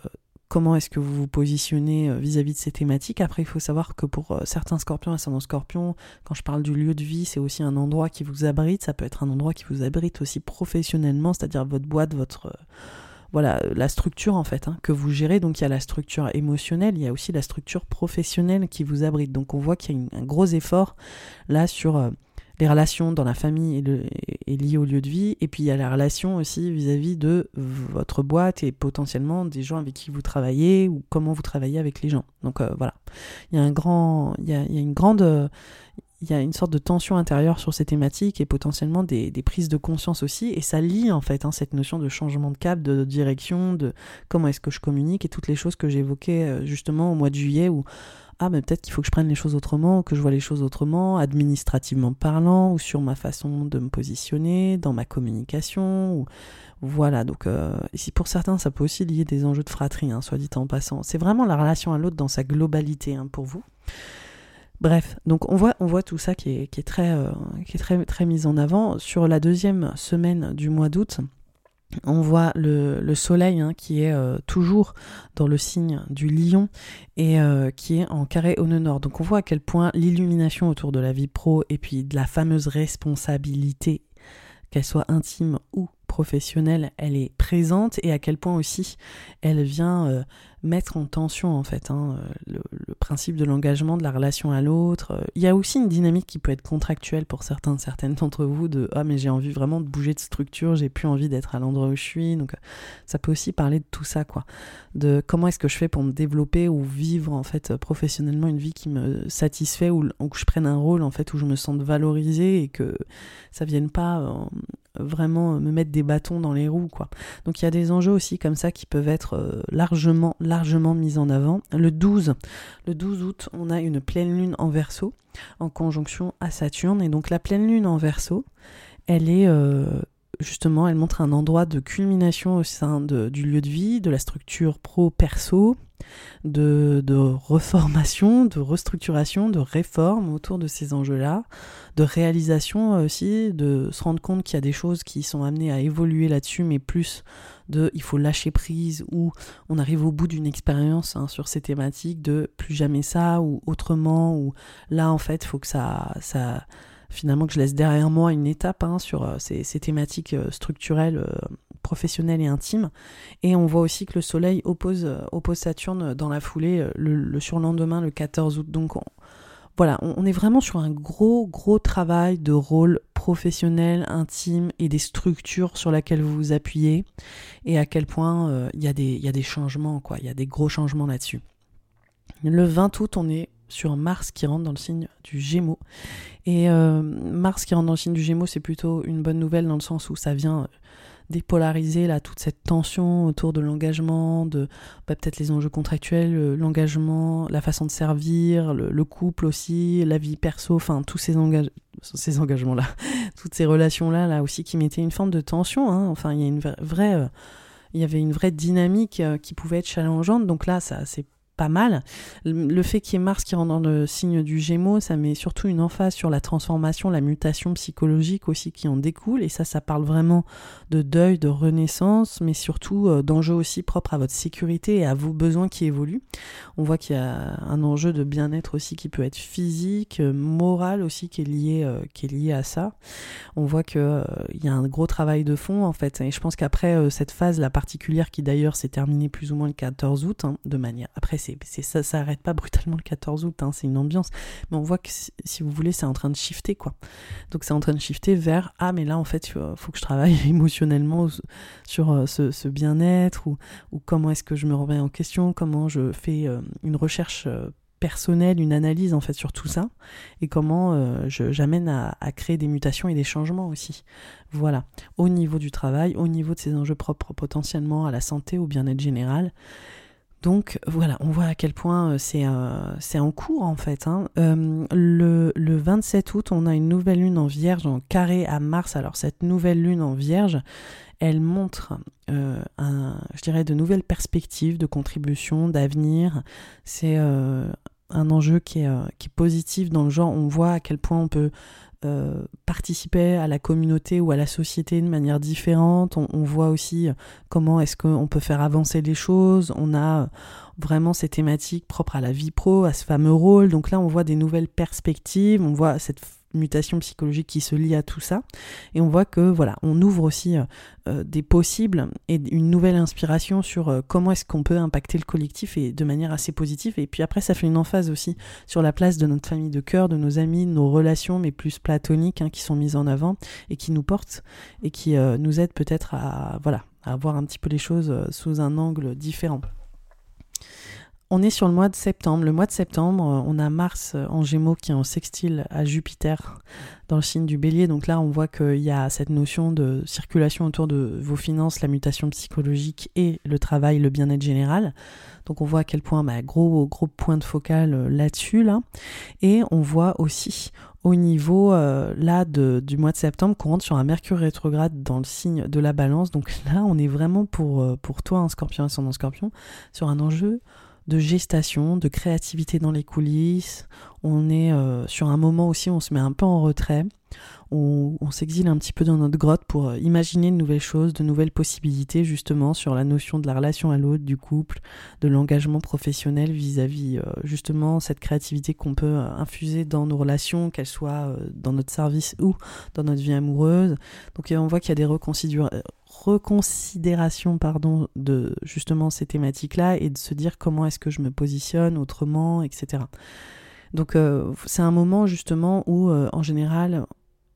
comment est-ce que vous vous positionnez vis-à-vis de ces thématiques. Après, il faut savoir que pour certains scorpions, ascendant scorpion, quand je parle du lieu de vie, c'est aussi un endroit qui vous abrite. Ça peut être un endroit qui vous abrite aussi professionnellement, c'est-à-dire votre boîte, votre voilà la structure en fait hein, que vous gérez. Donc il y a la structure émotionnelle, il y a aussi la structure professionnelle qui vous abrite. Donc on voit qu'il y a un gros effort là sur euh, les relations dans la famille et, liées au lieu de vie, et puis il y a la relation aussi vis-à-vis de votre boîte et potentiellement des gens avec qui vous travaillez ou comment vous travaillez avec les gens. Donc euh, voilà, il y a un grand, il y a, il y a une grande, il y a une sorte de tension intérieure sur ces thématiques et potentiellement des, prises de conscience aussi. Et ça lie en fait hein, cette notion de changement de cap, de, direction, de comment est-ce que je communique et toutes les choses que j'évoquais euh, justement au mois de juillet où ah mais peut-être qu'il faut que je prenne les choses autrement, que je vois les choses autrement, administrativement parlant, ou sur ma façon de me positionner, dans ma communication, ou voilà. Donc euh, ici pour certains ça peut aussi lier des enjeux de fratrie, hein, soit dit en passant. C'est vraiment la relation à l'autre dans sa globalité hein, pour vous. Bref, donc on voit, tout ça qui est, euh, très mis en avant. Sur la deuxième semaine du mois d'août, on voit le, le soleil hein, qui est euh, toujours dans le signe du lion et euh, qui est en carré au nord. Donc on voit à quel point l'illumination autour de la vie pro et puis de la fameuse responsabilité, qu'elle soit intime ou professionnelle, elle est présente et à quel point aussi elle vient mettre en tension en fait hein, le, principe de l'engagement, de la relation à l'autre. Il y a aussi une dynamique qui peut être contractuelle pour certains, certaines d'entre vous de ah mais j'ai envie vraiment de bouger de structure, j'ai plus envie d'être à l'endroit où je suis. Donc ça peut aussi parler de tout ça quoi, de comment est-ce que je fais pour me développer ou vivre en fait professionnellement une vie qui me satisfait ou, que je prenne un rôle en fait où je me sente valorisée et que ça vienne pas euh, vraiment me mettre des bâtons dans les roues quoi. Donc il y a des enjeux aussi comme ça qui peuvent être euh, largement largement mis en avant. Le 12, le 12 août, on a une pleine lune en Verseau en conjonction à Saturne et donc la pleine lune en Verseau, elle est euh, justement, elle montre un endroit de culmination au sein du lieu de vie, de la structure pro-perso, de, reformation, de restructuration, de réforme autour de ces enjeux-là, de réalisation aussi, de se rendre compte qu'il y a des choses qui sont amenées à évoluer là-dessus, mais plus de il faut lâcher prise ou on arrive au bout d'une expérience hein, sur ces thématiques de plus jamais ça ou autrement ou là en fait il faut que ça ça finalement que je laisse derrière moi une étape hein, sur euh, ces, thématiques euh, structurelles, euh, professionnelles et intimes. Et on voit aussi que le Soleil oppose, oppose Saturne dans la foulée le, surlendemain, le 14 août. Donc voilà, on, est vraiment sur un gros, gros travail de rôle professionnel, intime et des structures sur lesquelles vous vous appuyez et à quel point il y, a des changements, quoi. Il y a des gros changements là-dessus. Le 20 août, on est sur Mars qui rentre dans le signe du Gémeaux. Et euh, Mars qui rentre dans le signe du Gémeaux, c'est plutôt une bonne nouvelle dans le sens où ça vient euh, dépolariser là toute cette tension autour de l'engagement, de bah, peut-être les enjeux contractuels, euh, l'engagement, la façon de servir, le, couple aussi, la vie perso, enfin tous ces, ces engagements-là, toutes ces relations-là là aussi qui mettaient une forme de tension. Hein. Enfin, il y a une vraie, il y avait une vraie dynamique qui pouvait être challengeante. Donc là, ça c'est pas mal. Le fait qu'il y ait Mars qui rentre dans le signe du Gémeaux, ça met surtout une emphase sur la transformation, la mutation psychologique aussi qui en découle. Et ça, ça parle vraiment de deuil, de renaissance, mais surtout euh, d'enjeux aussi propres à votre sécurité et à vos besoins qui évoluent. On voit qu'il y a un enjeu de bien-être aussi qui peut être physique, euh, moral aussi qui est lié, euh, qui est lié à ça. On voit qu'il il y a un gros travail de fond en fait. Et je pense qu'après cette phase, la particulière qui d'ailleurs s'est terminée plus ou moins le 14 août, hein, de manière après c'est, ça, ça arrête pas brutalement le 14 août, hein, c'est une ambiance. Mais on voit que si vous voulez, c'est en train de shifter, quoi. Donc c'est en train de shifter vers ah mais là en fait, il faut que je travaille émotionnellement sur euh, ce, bien-être ou, comment est-ce que je me remets en question, comment je fais euh, une recherche euh, personnelle, une analyse en fait sur tout ça et comment j'amène à, créer des mutations et des changements aussi. Voilà, au niveau du travail, au niveau de ces enjeux propres potentiellement à la santé, au bien-être général. Donc voilà, on voit à quel point euh, euh, c'est en cours en fait. Hein. Euh, le, le, 27 août, on a une nouvelle lune en vierge en carré à Mars. Alors cette nouvelle lune en vierge, elle montre, je dirais, de nouvelles perspectives de contribution, d'avenir. C'est un enjeu qui est, qui est positif dans le genre, on voit à quel point on peut euh, participer à la communauté ou à la société de manière différente. On, voit aussi comment est-ce qu'on peut faire avancer les choses. On a vraiment ces thématiques propres à la vie pro, à ce fameux rôle. Donc là, on voit des nouvelles perspectives. On voit cette mutation psychologique qui se lie à tout ça. Et on voit que voilà, on ouvre aussi euh, euh, des possibles et une nouvelle inspiration sur euh, comment est-ce qu'on peut impacter le collectif et de manière assez positive. Et puis après, ça fait une emphase aussi sur la place de notre famille de cœur, de nos amis, nos relations, mais plus platoniques, hein, qui sont mises en avant et qui nous portent et qui nous aident peut-être à voilà à voir un petit peu les choses sous un angle différent. On est sur le mois de septembre. Le mois de septembre, euh, on a Mars euh, en Gémeaux qui est en sextile à Jupiter dans le signe du Bélier. Donc là, on voit qu'il y a cette notion de circulation autour de vos finances, la mutation psychologique et le travail, le bien-être général. Donc on voit à quel point, bah, gros, gros point de focal euh, là-dessus. Là. Et on voit aussi au niveau là du mois de septembre qu'on rentre sur un Mercure rétrograde dans le signe de la balance. Donc là, on est vraiment pour, pour toi, un scorpion ascendant scorpion, sur un enjeu de gestation, de créativité dans les coulisses. On est euh, sur un moment aussi on se met un peu en retrait. On, s'exile un petit peu dans notre grotte pour euh, imaginer de nouvelles choses, de nouvelles possibilités justement sur la notion de la relation à l'autre, du couple, de l'engagement professionnel vis-à-vis euh, justement cette créativité qu'on peut infuser dans nos relations, qu'elles soient dans notre service ou dans notre vie amoureuse. Donc on voit qu'il y a des reconsidérations reconsidération pardon, de justement ces thématiques-là et de se dire comment est-ce que je me positionne autrement, etc. Donc euh, c'est un moment justement où euh, en général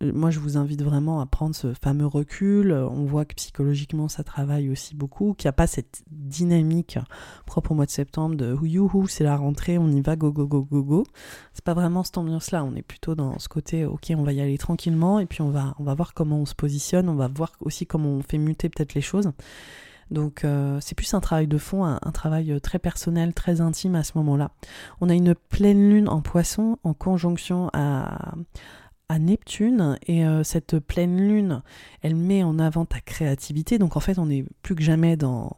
moi, je vous invite vraiment à prendre ce fameux recul. On voit que psychologiquement, ça travaille aussi beaucoup, qu'il n'y a pas cette dynamique propre au mois de septembre de youhou, c'est la rentrée, on y va, go, go, go, go, go. C'est pas vraiment cette ambiance-là. On est plutôt dans ce côté, ok, on va y aller tranquillement et puis on va, on va voir comment on se positionne, on va voir aussi comment on fait muter peut-être les choses. Donc euh, c'est plus un travail de fond, un, travail très personnel, très intime à ce moment-là. On a une pleine lune en poisson en conjonction à, à Neptune et euh, cette pleine lune, elle met en avant ta créativité. Donc en fait, on est plus que jamais dans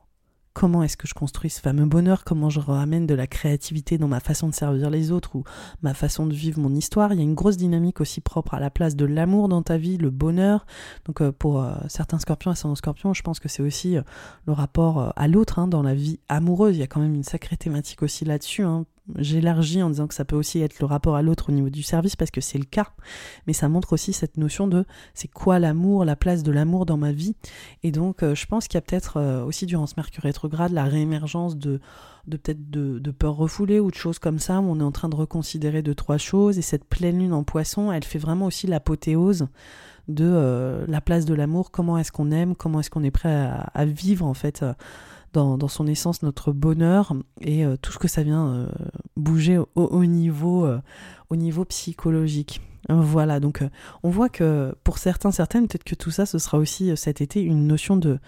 comment est-ce que je construis ce fameux bonheur, comment je ramène de la créativité dans ma façon de servir les autres ou ma façon de vivre mon histoire? Il y a une grosse dynamique aussi propre à la place de l'amour dans ta vie, le bonheur. Donc euh, pour euh, certains scorpions, ascendant scorpions, je pense que c'est aussi le rapport à l'autre hein, dans la vie amoureuse. Il y a quand même une sacrée thématique aussi là-dessus. Hein j'élargis en disant que ça peut aussi être le rapport à l'autre au niveau du service parce que c'est le cas, mais ça montre aussi cette notion de c'est quoi l'amour, la place de l'amour dans ma vie. Et donc euh, je pense qu'il y a peut-être euh, aussi durant ce Mercure rétrograde la réémergence de, de peut-être de, peurs refoulées ou de choses comme ça où on est en train de reconsidérer deux trois choses et cette pleine lune en poisson, elle fait vraiment aussi l'apothéose de euh, la place de l'amour, comment est-ce qu'on aime, comment est-ce qu'on est prêt à vivre en fait dans, son essence notre bonheur et euh, tout ce que ça vient euh, bouger au, niveau, euh, au niveau psychologique. Voilà, donc on voit que pour certains, certaines, peut-être que tout ça, ce sera aussi cet été une notion de,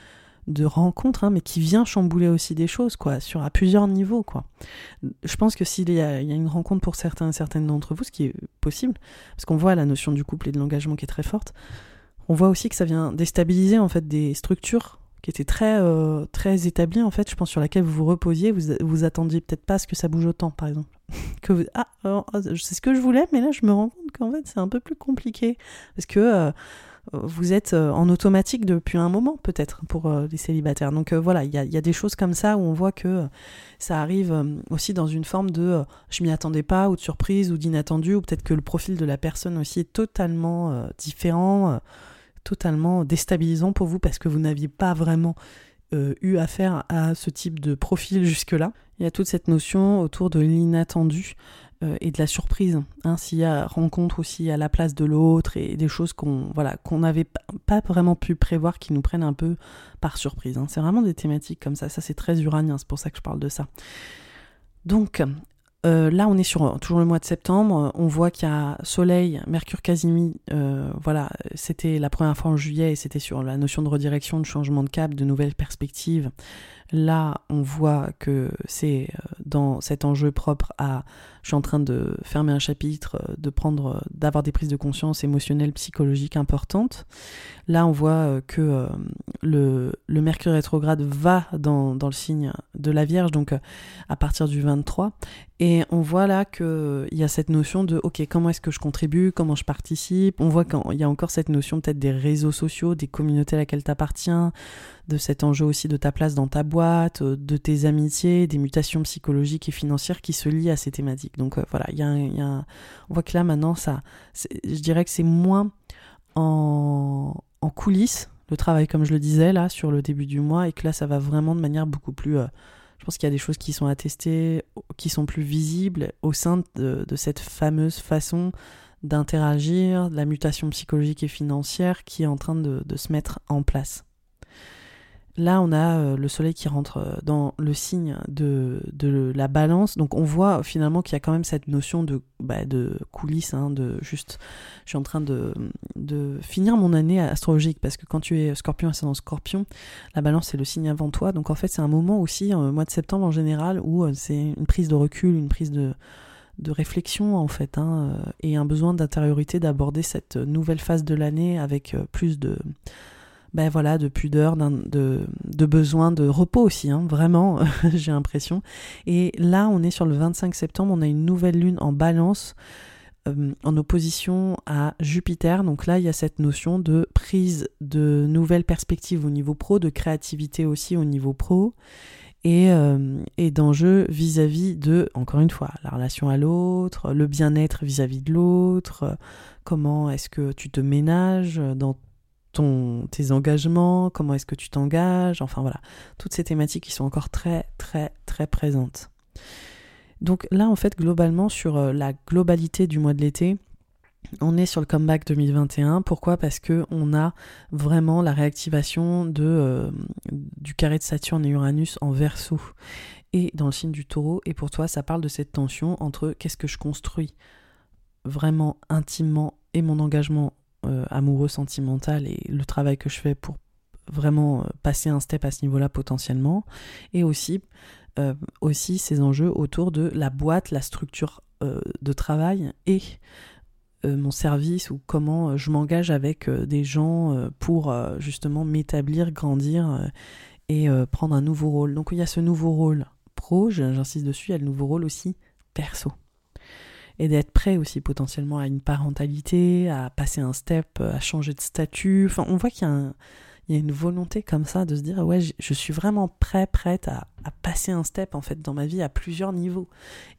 de rencontre, hein, mais qui vient chambouler aussi des choses, quoi, sur à plusieurs niveaux, quoi. Je pense que s'il y, a, il y a une rencontre pour certains, certaines d'entre vous, ce qui est possible, parce qu'on voit la notion du couple et de l'engagement qui est très forte, on voit aussi que ça vient déstabiliser en fait des structures qui était très, euh, très établie, en fait, je pense, sur laquelle vous vous reposiez. Vous, vous attendiez peut-être pas à ce que ça bouge autant, par exemple. que vous, ah, oh, c'est ce que je voulais, mais là, je me rends compte qu'en fait, c'est un peu plus compliqué. Parce que euh, vous êtes euh, en automatique depuis un moment, peut-être, pour les célibataires. Donc voilà, il y a, des choses comme ça où on voit que ça arrive aussi dans une forme de je m'y attendais pas, ou de surprise, ou d'inattendu, ou peut-être que le profil de la personne aussi est totalement différent totalement déstabilisant pour vous parce que vous n'aviez pas vraiment euh, eu affaire à ce type de profil jusque-là. Il y a toute cette notion autour de l'inattendu euh, et de la surprise. Hein, S'il y a rencontre aussi à la place de l'autre et des choses qu'on voilà, n'avait pas vraiment pu prévoir qui nous prennent un peu par surprise. Hein. C'est vraiment des thématiques comme ça. Ça, c'est très uranien, c'est pour ça que je parle de ça. Donc, euh, là, on est sur toujours le mois de septembre. On voit qu'il y a Soleil, Mercure Casimir. Euh, voilà, c'était la première fois en juillet et c'était sur la notion de redirection, de changement de cap, de nouvelles perspectives. Là, on voit que c'est euh, dans cet enjeu propre à je suis en train de fermer un chapitre, euh, de prendre, euh, d'avoir des prises de conscience émotionnelles, psychologiques importantes. Là, on voit que le, Mercure rétrograde va dans, dans, le signe de la Vierge, donc à partir du 23. Et on voit là qu'il y a cette notion de, OK, comment est-ce que je contribue, comment je participe? On voit qu'il y a encore cette notion peut-être des réseaux sociaux, des communautés à laquelle tu appartiens, de cet enjeu aussi de ta place dans ta boîte, euh, de tes amitiés, des mutations psychologiques et financières qui se lient à ces thématiques. Donc euh, voilà, il y a, on voit que là maintenant, ça, je dirais que c'est moins en, coulisses, le travail comme je le disais là sur le début du mois, et que là ça va vraiment de manière beaucoup plus... Euh, je pense qu'il y a des choses qui sont attestées, qui sont plus visibles au sein de, de cette fameuse façon d'interagir, la mutation psychologique et financière qui est en train de, de se mettre en place. Là, on a euh, le soleil qui rentre euh, dans le signe de, la balance. Donc, on voit finalement qu'il y a quand même cette notion de, bah, de coulisses, hein, de juste, je suis en train de, finir mon année astrologique parce que quand tu es scorpion c'est dans scorpion, la balance c'est le signe avant toi. Donc, en fait, c'est un moment aussi, au mois de septembre en général, où euh, c'est une prise de recul, une prise de, de réflexion en fait, hein, et un besoin d'intériorité d'aborder cette nouvelle phase de l'année avec plus de ben voilà, de pudeur, de, de, besoin de repos aussi, hein, vraiment, j'ai l'impression. Et là, on est sur le 25 septembre, on a une nouvelle lune en balance euh, en opposition à Jupiter. Donc là, il y a cette notion de prise de nouvelles perspectives au niveau pro, de créativité aussi au niveau pro. Et, euh, et d'enjeux vis-à-vis de, encore une fois, la relation à l'autre, le bien-être vis-à-vis de l'autre, comment est-ce que tu te ménages dans tes engagements, comment est-ce que tu t'engages, enfin voilà, toutes ces thématiques qui sont encore très très très présentes. Donc là en fait globalement sur euh, la globalité du mois de l'été, on est sur le comeback 2021. Pourquoi? Parce que on a vraiment la réactivation de, euh, du carré de Saturne et Uranus en Verseau et dans le signe du Taureau. Et pour toi, ça parle de cette tension entre qu'est-ce que je construis vraiment intimement et mon engagement amoureux, sentimental et le travail que je fais pour vraiment euh, passer un step à ce niveau-là potentiellement. Et aussi, euh, aussi ces enjeux autour de la boîte, la structure de travail et mon service ou comment je m'engage avec des gens pour justement m'établir, grandir et prendre un nouveau rôle. Donc il y a ce nouveau rôle pro, j'insiste dessus, il y a le nouveau rôle aussi perso et d'être prêt aussi potentiellement à une parentalité, à passer un step, à changer de statut. Enfin, on voit qu'il y a, une volonté comme ça de se dire ouais, je suis vraiment prêt, prête à, à, passer un step en fait dans ma vie à plusieurs niveaux.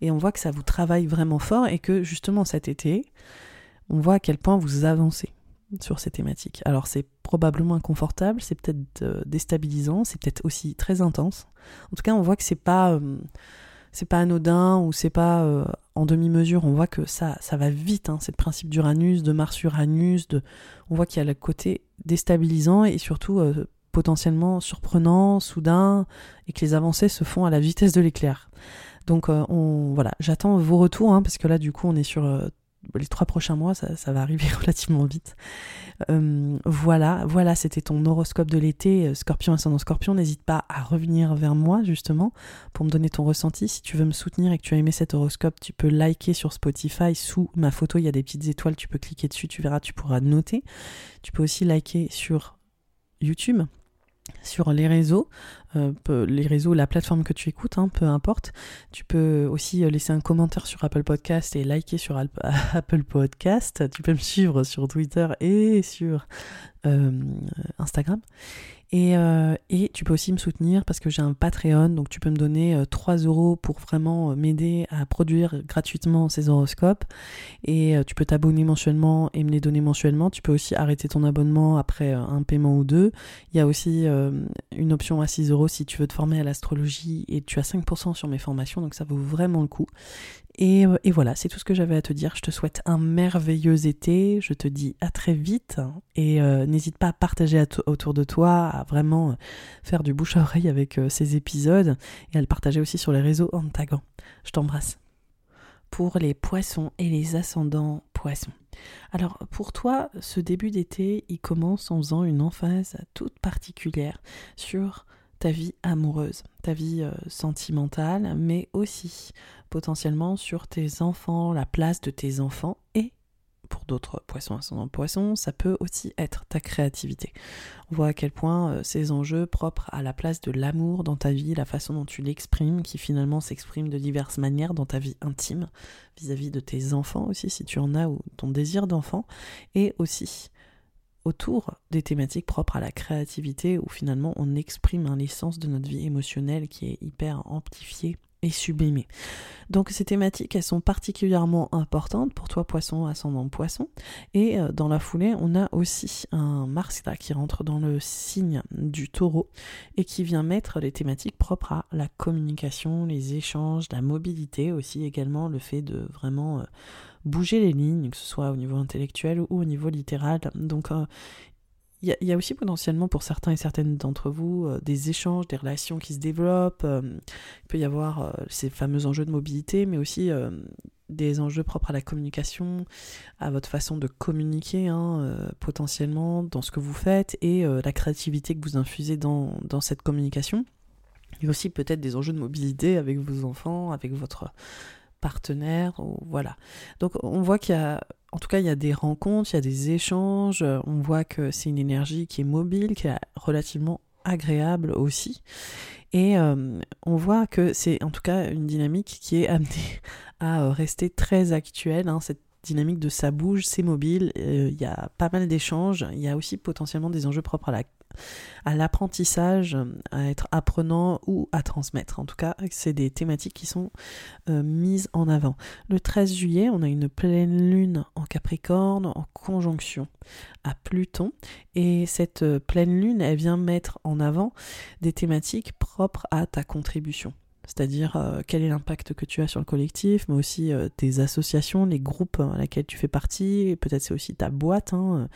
Et on voit que ça vous travaille vraiment fort et que justement cet été, on voit à quel point vous avancez sur ces thématiques. Alors c'est probablement inconfortable, c'est peut-être euh, déstabilisant, c'est peut-être aussi très intense. En tout cas, on voit que c'est pas euh, c'est pas anodin ou c'est pas euh, en demi-mesure. On voit que ça, ça va vite. Hein. C'est le principe d'Uranus, de Mars-Uranus. On voit qu'il y a le côté déstabilisant et surtout euh, potentiellement surprenant, soudain, et que les avancées se font à la vitesse de l'éclair. Donc euh, on, voilà, j'attends vos retours hein, parce que là du coup on est sur les trois prochains mois, ça, va arriver relativement vite. Euh, voilà, voilà, c'était ton horoscope de l'été, euh, Scorpion ascendant Scorpion. N'hésite pas à revenir vers moi justement pour me donner ton ressenti. Si tu veux me soutenir et que tu as aimé cet horoscope, tu peux liker sur Spotify sous ma photo. Il y a des petites étoiles, tu peux cliquer dessus, tu verras, tu pourras noter. Tu peux aussi liker sur YouTube sur les réseaux, euh, les réseaux, la plateforme que tu écoutes, hein, peu importe. Tu peux aussi euh, laisser un commentaire sur Apple Podcast et liker sur Apple Podcast. Tu peux me suivre sur Twitter et sur euh, Instagram. Et, euh, et, tu peux aussi me soutenir parce que j'ai un Patreon, donc tu peux me donner 3 euh, euros pour vraiment euh, m'aider à produire gratuitement ces horoscopes. Et tu peux t'abonner mensuellement et me les donner mensuellement. Tu peux aussi arrêter ton abonnement après un paiement ou deux. Il y a aussi une option à 6 euros si tu veux te former à l'astrologie et tu as 5% sur mes formations, donc ça vaut vraiment le coup. Euh, et, voilà, c'est tout ce que j'avais à te dire. Je te souhaite un merveilleux été. Je te dis à très vite. Et euh, n'hésite pas à partager autour de toi, à vraiment euh, faire du bouche à oreille avec ces épisodes et à le partager aussi sur les réseaux en taguant. Je t'embrasse. Pour les poissons et les ascendants poissons. Alors pour toi, ce début d'été, il commence en faisant une emphase toute particulière sur ta vie amoureuse, ta vie euh, sentimentale, mais aussi potentiellement sur tes enfants, la place de tes enfants et pour d'autres poissons ascendant poisson, ça peut aussi être ta créativité. On voit à quel point euh, ces enjeux propres à la place de l'amour dans ta vie, la façon dont tu l'exprimes, qui finalement s'exprime de diverses manières dans ta vie intime, vis-à-vis -vis de tes enfants aussi, si tu en as, ou ton désir d'enfant, et aussi autour des thématiques propres à la créativité où finalement on exprime un l'essence de notre vie émotionnelle qui est hyper amplifiée et sublimée. Donc ces thématiques, elles sont particulièrement importantes pour toi poisson, ascendant poisson. Et euh, dans la foulée, on a aussi un Mars qui rentre dans le signe du taureau et qui vient mettre les thématiques propres à la communication, les échanges, la mobilité aussi également, le fait de vraiment... Euh, bouger les lignes, que ce soit au niveau intellectuel ou au niveau littéral. Donc euh, il y, a aussi potentiellement pour certains et certaines d'entre vous euh, des échanges, des relations qui se développent. Euh, il peut y avoir ces fameux enjeux de mobilité, mais aussi des enjeux propres à la communication, à votre façon de communiquer hein, potentiellement dans ce que vous faites et la créativité que vous infusez dans cette communication. Il y a aussi peut-être des enjeux de mobilité avec vos enfants, avec votre partenaires, ou voilà. Donc on voit qu'il y a, en tout cas, il y a des rencontres, il y a des échanges, on voit que c'est une énergie qui est mobile, qui est relativement agréable aussi. Et euh, on voit que c'est en tout cas une dynamique qui est amenée à euh, rester très actuelle. Hein, cette dynamique de ça bouge, c'est mobile, euh, il y a pas mal d'échanges, il y a aussi potentiellement des enjeux propres à la à l'apprentissage, à être apprenant ou à transmettre. En tout cas, c'est des thématiques qui sont euh, mises en avant. Le 13 juillet, on a une pleine lune en Capricorne en conjonction à Pluton. Et cette euh, pleine lune, elle vient mettre en avant des thématiques propres à ta contribution c'est-à-dire euh, quel est l'impact que tu as sur le collectif, mais aussi tes associations, les groupes à laquelle tu fais partie, peut-être c'est aussi ta boîte, hein,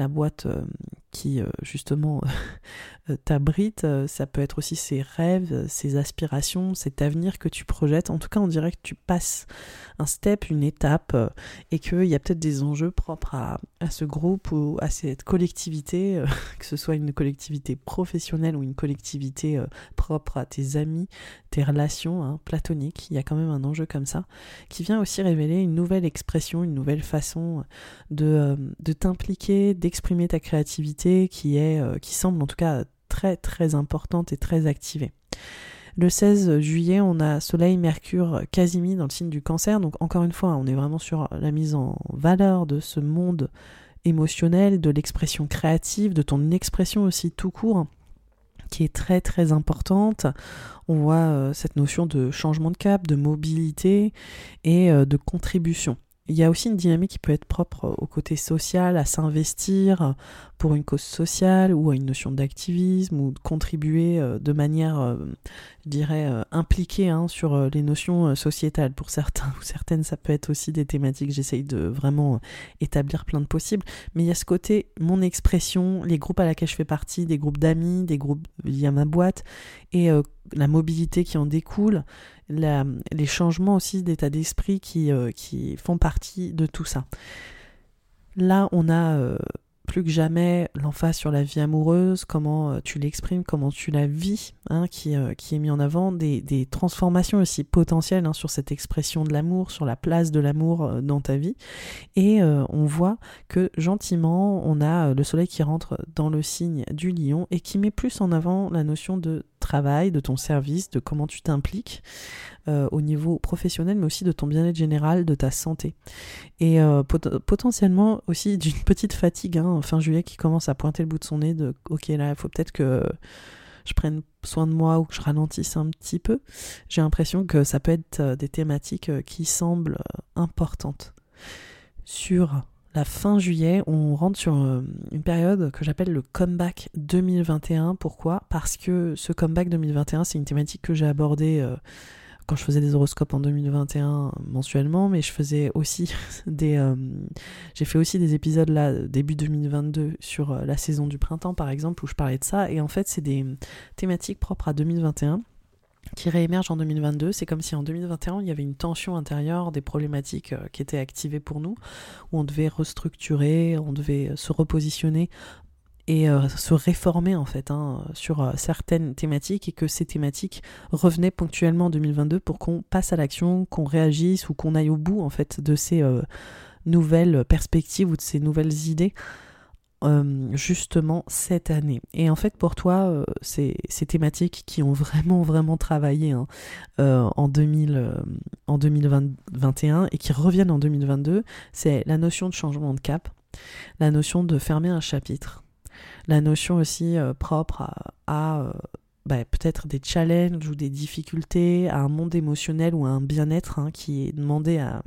la boîte euh, qui euh, justement euh, t'abrite, ça peut être aussi ses rêves, ses aspirations, cet avenir que tu projettes. En tout cas, on dirait que tu passes un step, une étape, et qu'il y a peut-être des enjeux propres à, ce groupe ou à cette collectivité, que ce soit une collectivité professionnelle ou une collectivité propre à tes amis, tes relations hein, platoniques. Il y a quand même un enjeu comme ça, qui vient aussi révéler une nouvelle expression, une nouvelle façon de, de t'impliquer, ta créativité qui est, euh, qui semble en tout cas très très importante et très activée. Le 16 juillet, on a Soleil, Mercure, Casimir dans le signe du cancer. Donc encore une fois, on est vraiment sur la mise en valeur de ce monde émotionnel, de l'expression créative, de ton expression aussi tout court qui est très très importante. On voit euh, cette notion de changement de cap, de mobilité et euh, de contribution. Il y a aussi une dynamique qui peut être propre au côté social, à s'investir pour une cause sociale ou à une notion d'activisme ou de contribuer euh, de manière, euh, je dirais, euh, impliquée hein, sur les notions sociétales. Pour certains ou certaines, ça peut être aussi des thématiques. J'essaye de vraiment établir plein de possibles. Mais il y a ce côté, mon expression, les groupes à laquelle je fais partie, des groupes d'amis, des groupes via ma boîte et la mobilité qui en découle, les changements aussi d'état d'esprit qui, qui font partie de tout ça. Là, on a plus que jamais l'emphase sur la vie amoureuse, comment euh, tu l'exprimes, comment tu la vis, hein, qui, euh, est mis en avant, des, transformations aussi potentielles hein, sur cette expression de l'amour, sur la place de l'amour euh, dans ta vie. Et on voit que gentiment, on a le soleil qui rentre dans le signe du lion et qui met plus en avant la notion de travail, de ton service, de comment tu t'impliques au niveau professionnel, mais aussi de ton bien-être général, de ta santé. Et potentiellement aussi d'une petite fatigue hein, fin juillet qui commence à pointer le bout de son nez de ok là il faut peut-être que je prenne soin de moi ou que je ralentisse un petit peu, j'ai l'impression que ça peut être euh, des thématiques euh, qui semblent euh, importantes. Sur la fin juillet, on rentre sur une période que j'appelle le comeback 2021. Pourquoi? Parce que ce comeback 2021, c'est une thématique que j'ai abordée quand je faisais des horoscopes en 2021 mensuellement, mais je faisais aussi des. Euh, j'ai fait aussi des épisodes là, début 2022, sur euh, la saison du printemps par exemple, où je parlais de ça. Et en fait, c'est des thématiques propres à 2021 qui réémergent en 2022. C'est comme si en 2021, il y avait une tension intérieure, des problématiques euh, qui étaient activées pour nous, où on devait restructurer, on devait se repositionner et se réformer en fait hein, sur certaines thématiques et que ces thématiques revenaient ponctuellement en 2022 pour qu'on passe à l'action, qu'on réagisse ou qu'on aille au bout en fait de ces nouvelles perspectives ou de ces nouvelles idées euh, justement cette année. Et en fait, pour toi, euh, ces, thématiques qui ont vraiment, vraiment travaillé hein, euh, en, 2000, en 2021 et qui reviennent en 2022, c'est la notion de changement de cap, la notion de fermer un chapitre, la notion aussi propre à, bah, peut-être des challenges ou des difficultés, à un monde émotionnel ou à un bien-être hein, qui est demandé à,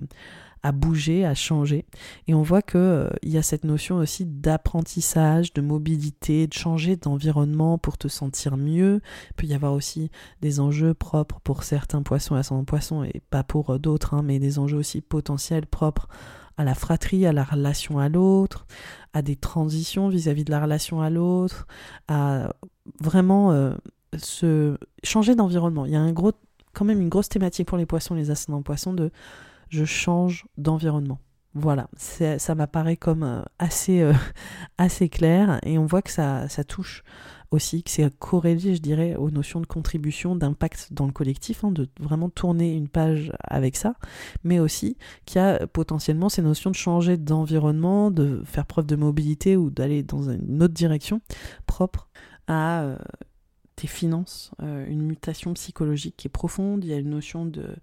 à bouger, à changer. Et on voit qu'il euh, y a cette notion aussi d'apprentissage, de mobilité, de changer d'environnement pour te sentir mieux. Il peut y avoir aussi des enjeux propres pour certains poissons à son poisson et pas pour euh, d'autres, hein, mais des enjeux aussi potentiels propres à la fratrie, à la relation à l'autre, à des transitions vis-à-vis de la relation à l'autre, à vraiment euh, se changer d'environnement. Il y a un gros, quand même une grosse thématique pour les poissons, les ascendants poissons de je change d'environnement. Voilà, ça m'apparaît comme euh, assez, euh, assez clair et on voit que ça, ça touche aussi, que c'est corrélé, je dirais, aux notions de contribution, d'impact dans le collectif, hein, de vraiment tourner une page avec ça, mais aussi qu'il y a potentiellement ces notions de changer d'environnement, de faire preuve de mobilité ou d'aller dans une autre direction propre à euh, tes finances, une mutation psychologique qui est profonde, il y a une notion de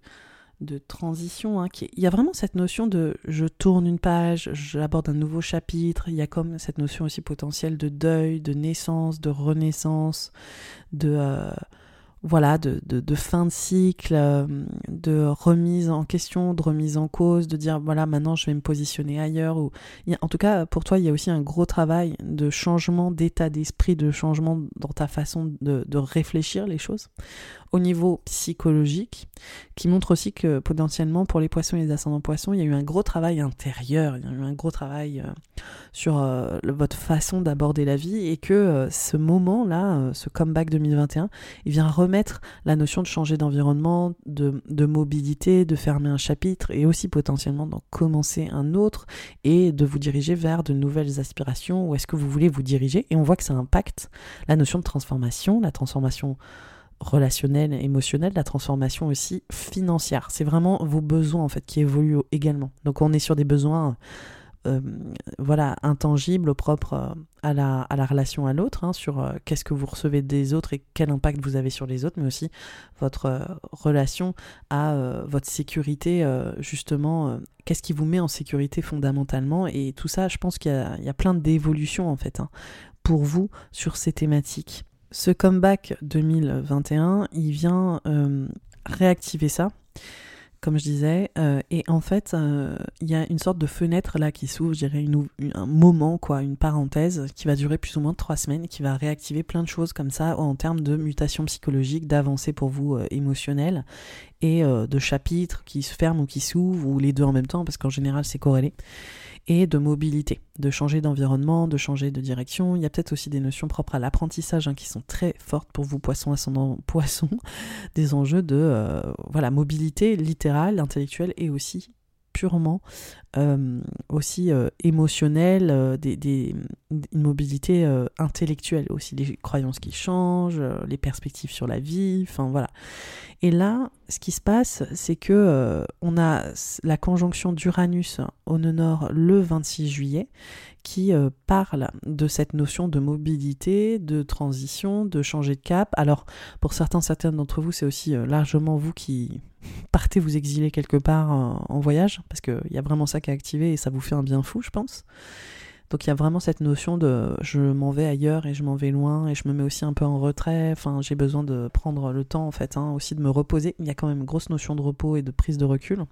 de transition. Hein, qui Il y a vraiment cette notion de je tourne une page, j'aborde un nouveau chapitre. Il y a comme cette notion aussi potentielle de deuil, de naissance, de renaissance, de, euh, voilà, de, fin de cycle, euh, de remise en question, de remise en cause, de dire voilà maintenant je vais me positionner ailleurs. En tout cas, pour toi, il y a aussi un gros travail de changement d'état d'esprit, de changement dans ta façon de réfléchir les choses au niveau psychologique, qui montre aussi que potentiellement pour les poissons et les ascendants poissons, il y a eu un gros travail intérieur, il y a eu un gros travail euh, sur euh, votre façon d'aborder la vie et que euh, ce moment-là, ce comeback 2021, il vient remettre la notion de changer d'environnement, de, de mobilité, de fermer un chapitre et aussi potentiellement d'en commencer un autre et de vous diriger vers de nouvelles aspirations, où est-ce que vous voulez vous diriger. Et on voit que ça impacte la notion de transformation, la transformation relationnelle, émotionnelle, la transformation aussi financière. C'est vraiment vos besoins en fait qui évoluent également. Donc on est sur des besoins euh, voilà intangibles, propres euh, à la, relation à l'autre, hein, sur euh, qu'est-ce que vous recevez des autres et quel impact vous avez sur les autres, mais aussi votre relation à votre sécurité, justement, qu'est-ce qui vous met en sécurité fondamentalement. Et tout ça, je pense qu'il y, a plein d'évolutions en fait hein, pour vous sur ces thématiques ce comeback 2021, il vient euh, réactiver ça, comme je disais, euh, et en fait, euh, il y a une sorte de fenêtre là qui s'ouvre, je dirais un moment, quoi, une parenthèse qui va durer plus ou moins trois semaines, qui va réactiver plein de choses comme ça en termes de mutation psychologique, d'avancée pour vous émotionnelle, et de chapitres qui se ferment ou qui s'ouvrent, ou les deux en même temps, parce qu'en général c'est corrélé et de mobilité, de changer d'environnement, de changer de direction. Il y a peut-être aussi des notions propres à l'apprentissage hein, qui sont très fortes pour vous, poissons ascendant poissons, des enjeux de euh, voilà mobilité littérale, intellectuelle et aussi purement euh, aussi euh, émotionnelle, des, des, une mobilité intellectuelle aussi, les croyances qui changent, les perspectives sur la vie, enfin voilà. Et là, ce qui se passe, c'est que euh, on a la conjonction d'Uranus au nord le 26 juillet qui euh, parle de cette notion de mobilité, de transition, de changer de cap. Alors, pour certains, certaines d'entre vous, c'est aussi euh, largement vous qui partez vous exiler quelque part en voyage, parce qu'il y a vraiment ça qui est activé et ça vous fait un bien fou, je pense. Donc il y a vraiment cette notion de je m'en vais ailleurs et je m'en vais loin et je me mets aussi un peu en retrait. Enfin, j'ai besoin de prendre le temps en fait, hein, aussi de me reposer. Il y a quand même une grosse notion de repos et de prise de recul.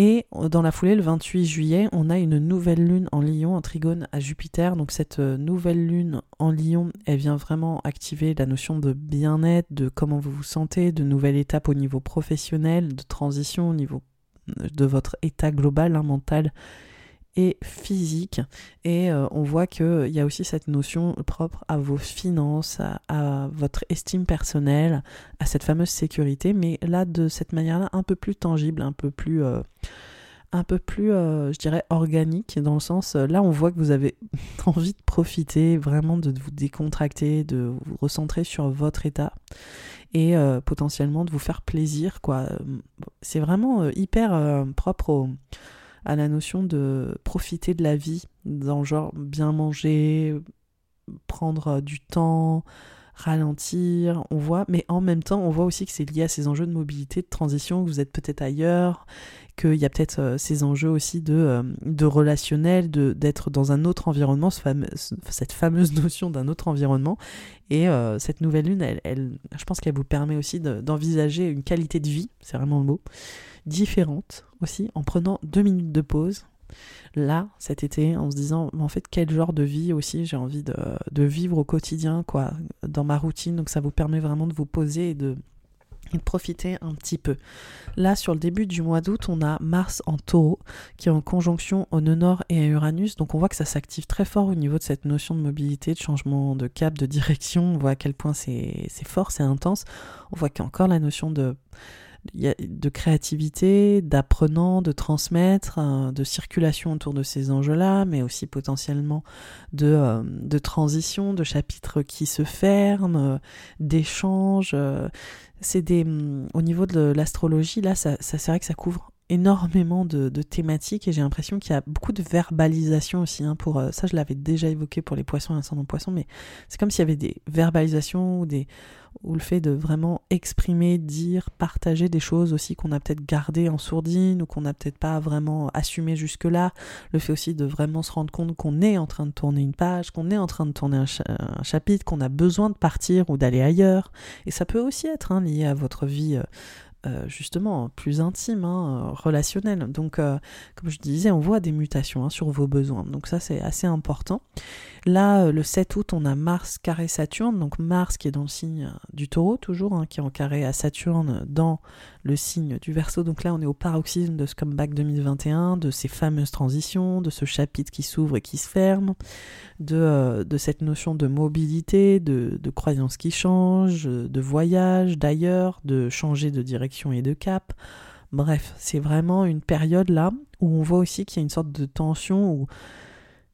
Et dans la foulée, le 28 juillet, on a une nouvelle lune en Lion, en trigone à Jupiter. Donc cette euh, nouvelle lune en Lion, elle vient vraiment activer la notion de bien-être, de comment vous vous sentez, de nouvelles étapes au niveau professionnel, de transition au niveau euh, de votre état global, hein, mental physique. Et euh, on voit qu'il y a aussi cette notion propre à vos finances, à, votre estime personnelle, à cette fameuse sécurité, mais là de cette manière-là un peu plus tangible, un peu plus... Euh, un peu plus, euh, je dirais, organique, dans le sens, euh, là on voit que vous avez envie de profiter, vraiment de vous décontracter, de vous recentrer sur votre état et euh, potentiellement de vous faire plaisir, quoi. C'est vraiment hyper propre à la notion de profiter de la vie, dans genre bien manger, prendre du temps, ralentir, on voit, mais en même temps, on voit aussi que c'est lié à ces enjeux de mobilité, de transition, que vous êtes peut-être ailleurs, qu'il y a peut-être euh, ces enjeux aussi de, euh, de relationnel, de, d'être dans un autre environnement, cette fameuse notion d'un autre environnement. Et euh, cette nouvelle lune, elle, je pense qu'elle vous permet aussi d'envisager une qualité de vie, c'est vraiment le mot, différente aussi, en prenant deux minutes de pause là cet été en se disant en fait quel genre de vie aussi j'ai envie de, vivre au quotidien quoi dans ma routine donc ça vous permet vraiment de vous poser et de, profiter un petit peu. Là, sur le début du mois d'août, on a Mars en taureau qui est en conjonction au nœud et à Uranus. Donc on voit que ça s'active très fort au niveau de cette notion de mobilité, de changement de cap, de direction. On voit à quel point c'est fort, c'est intense. On voit qu'il y a encore la notion de de créativité, d'apprenant, de transmettre, hein, de circulation autour de ces enjeux-là, mais aussi potentiellement de, euh, de transition, de chapitres qui se ferment, euh, d'échanges. Euh. c'est des, mm, au niveau de l'astrologie, là, ça, ça c'est vrai que ça couvre énormément de, de thématiques et j'ai l'impression qu'il y a beaucoup de verbalisation aussi. Hein, pour ça, je l'avais déjà évoqué pour les poissons et ascendant poissons, mais c'est comme s'il y avait des verbalisations ou des ou le fait de vraiment exprimer, dire, partager des choses aussi qu'on a peut-être gardées en sourdine ou qu'on n'a peut-être pas vraiment assumé jusque-là, le fait aussi de vraiment se rendre compte qu'on est en train de tourner une page, qu'on est en train de tourner un, chapitre, qu'on a besoin de partir ou d'aller ailleurs, et ça peut aussi être hein, lié à votre vie euh, euh, justement plus intime, hein, relationnel. Donc, euh, comme je disais, on voit des mutations hein, sur vos besoins. Donc ça, c'est assez important. Là, euh, le 7 août, on a Mars carré Saturne. Donc Mars qui est dans le signe du taureau, toujours, hein, qui est en carré à Saturne dans le signe du Verseau. Donc là, on est au paroxysme de ce comeback 2021, de ces fameuses transitions, de ce chapitre qui s'ouvre et qui se ferme, de, de cette notion de mobilité, de, de croyances qui changent, de voyage d'ailleurs, de changer de direction et de cap. Bref, c'est vraiment une période là où on voit aussi qu'il y a une sorte de tension, où